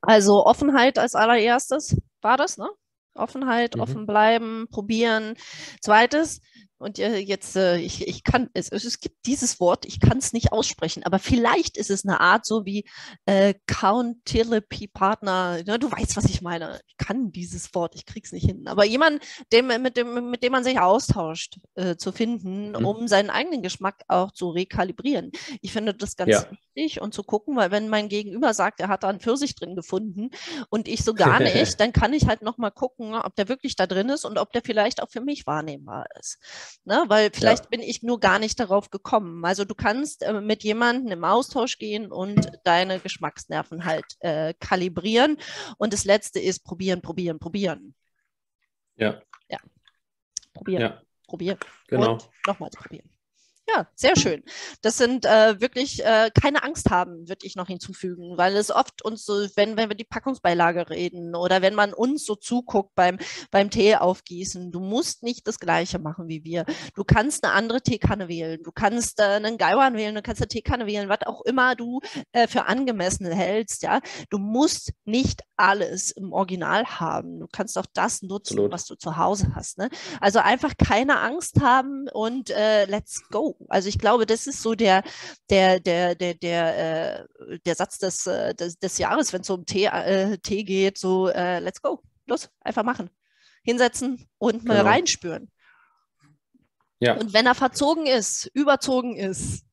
Also Offenheit als allererstes war das, ne? Offenheit, mhm. offen bleiben, probieren. Zweites, und jetzt, äh, ich, ich kann, es, es gibt dieses Wort, ich kann es nicht aussprechen, aber vielleicht ist es eine Art so wie äh, Count-Therapy-Partner. Ja, du weißt, was ich meine. Ich kann dieses Wort, ich krieg's nicht hin. Aber jemand, dem, mit, dem, mit dem man sich austauscht, äh, zu finden, mhm. um seinen eigenen Geschmack auch zu rekalibrieren. Ich finde das ganz ja. wichtig und zu gucken, weil wenn mein Gegenüber sagt, er hat da einen Pfirsich drin gefunden und ich so gar nicht, dann kann ich halt nochmal gucken, ob der wirklich da drin ist und ob der vielleicht auch für mich wahrnehmbar ist. Ne? Weil vielleicht ja. bin ich nur gar nicht darauf gekommen. Also du kannst äh, mit jemandem im Austausch gehen und deine Geschmacksnerven halt äh, kalibrieren. Und das Letzte ist probieren, probieren, probieren. Ja. Ja. Probieren. Ja. Probieren. Genau. Und nochmals probieren. Ja, sehr schön. Das sind äh, wirklich äh, keine Angst haben, würde ich noch hinzufügen, weil es oft uns so, wenn, wenn wir die Packungsbeilage reden oder wenn man uns so zuguckt beim, beim Tee aufgießen, du musst nicht das Gleiche machen wie wir. Du kannst eine andere Teekanne wählen, du kannst äh, einen Gaiwan wählen, du kannst eine Teekanne wählen, was auch immer du äh, für angemessen hältst. Ja, du musst nicht alles im Original haben. Du kannst auch das nutzen, Absolut. was du zu Hause hast. Ne? Also einfach keine Angst haben und äh, let's go. Also ich glaube, das ist so der, der, der, der, der, äh, der Satz des, äh, des, des Jahres, wenn es um Tee, äh, Tee geht, so äh, let's go. Los, einfach machen. Hinsetzen und mal genau. reinspüren. Ja. Und wenn er verzogen ist, überzogen ist,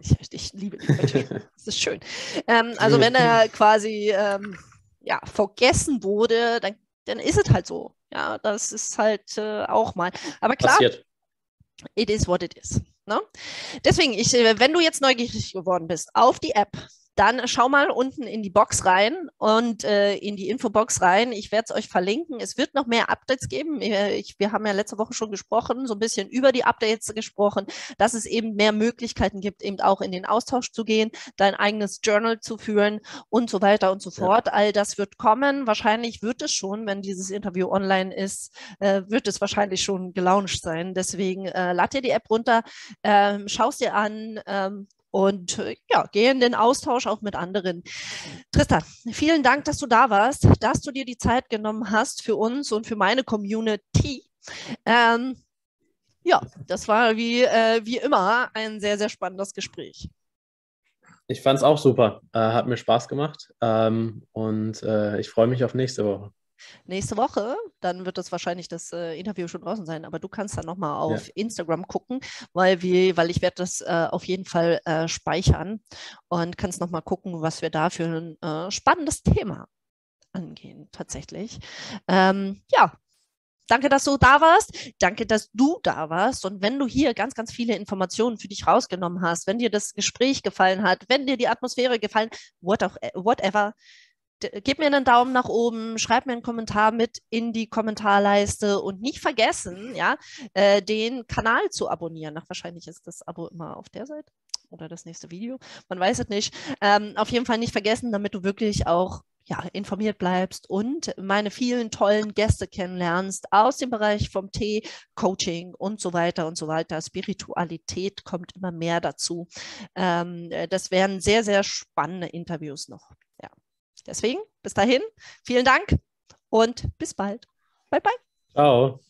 ich, ich liebe die das ist schön. Ähm, also wenn er quasi ähm, ja, vergessen wurde, dann, dann ist es halt so. Ja, das ist halt äh, auch mal. Aber klar, Passiert. it is what it is. Ne? Deswegen, ich, äh, wenn du jetzt neugierig geworden bist auf die App, dann schau mal unten in die Box rein und äh, in die Infobox rein. Ich werde es euch verlinken. Es wird noch mehr Updates geben. Äh, ich, wir haben ja letzte Woche schon gesprochen, so ein bisschen über die Updates gesprochen, dass es eben mehr Möglichkeiten gibt, eben auch in den Austausch zu gehen, dein eigenes Journal zu führen und so weiter und so fort. Ja. All das wird kommen. Wahrscheinlich wird es schon, wenn dieses Interview online ist, äh, wird es wahrscheinlich schon gelauncht sein. Deswegen äh, lad dir die App runter, ähm, schau es dir an, ähm, und äh, ja, gehe in den Austausch auch mit anderen. Tristan, vielen Dank, dass du da warst, dass du dir die Zeit genommen hast für uns und für meine Community. Ähm, ja, das war wie, äh, wie immer ein sehr, sehr spannendes Gespräch. Ich fand es auch super. Äh, hat mir Spaß gemacht ähm, und äh, ich freue mich auf nächste Woche nächste Woche. Dann wird das wahrscheinlich das äh, Interview schon draußen sein. Aber du kannst dann nochmal auf ja. Instagram gucken, weil, wir, weil ich werde das äh, auf jeden Fall äh, speichern und kannst nochmal gucken, was wir da für ein äh, spannendes Thema angehen, tatsächlich. Ähm, ja, Danke, dass du da warst. Danke, dass du da warst. Und wenn du hier ganz, ganz viele Informationen für dich rausgenommen hast, wenn dir das Gespräch gefallen hat, wenn dir die Atmosphäre gefallen, what auch, äh, whatever, gib mir einen Daumen nach oben, schreib mir einen Kommentar mit in die Kommentarleiste und nicht vergessen, ja, äh, den Kanal zu abonnieren. Ach, wahrscheinlich ist das Abo immer auf der Seite oder das nächste Video. Man weiß es nicht. Ähm, auf jeden Fall nicht vergessen, damit du wirklich auch ja, informiert bleibst und meine vielen tollen Gäste kennenlernst aus dem Bereich vom Tee, Coaching und so weiter und so weiter. Spiritualität kommt immer mehr dazu. Ähm, äh, das wären sehr, sehr spannende Interviews noch. Deswegen, bis dahin, vielen Dank und bis bald. Bye, bye. Ciao.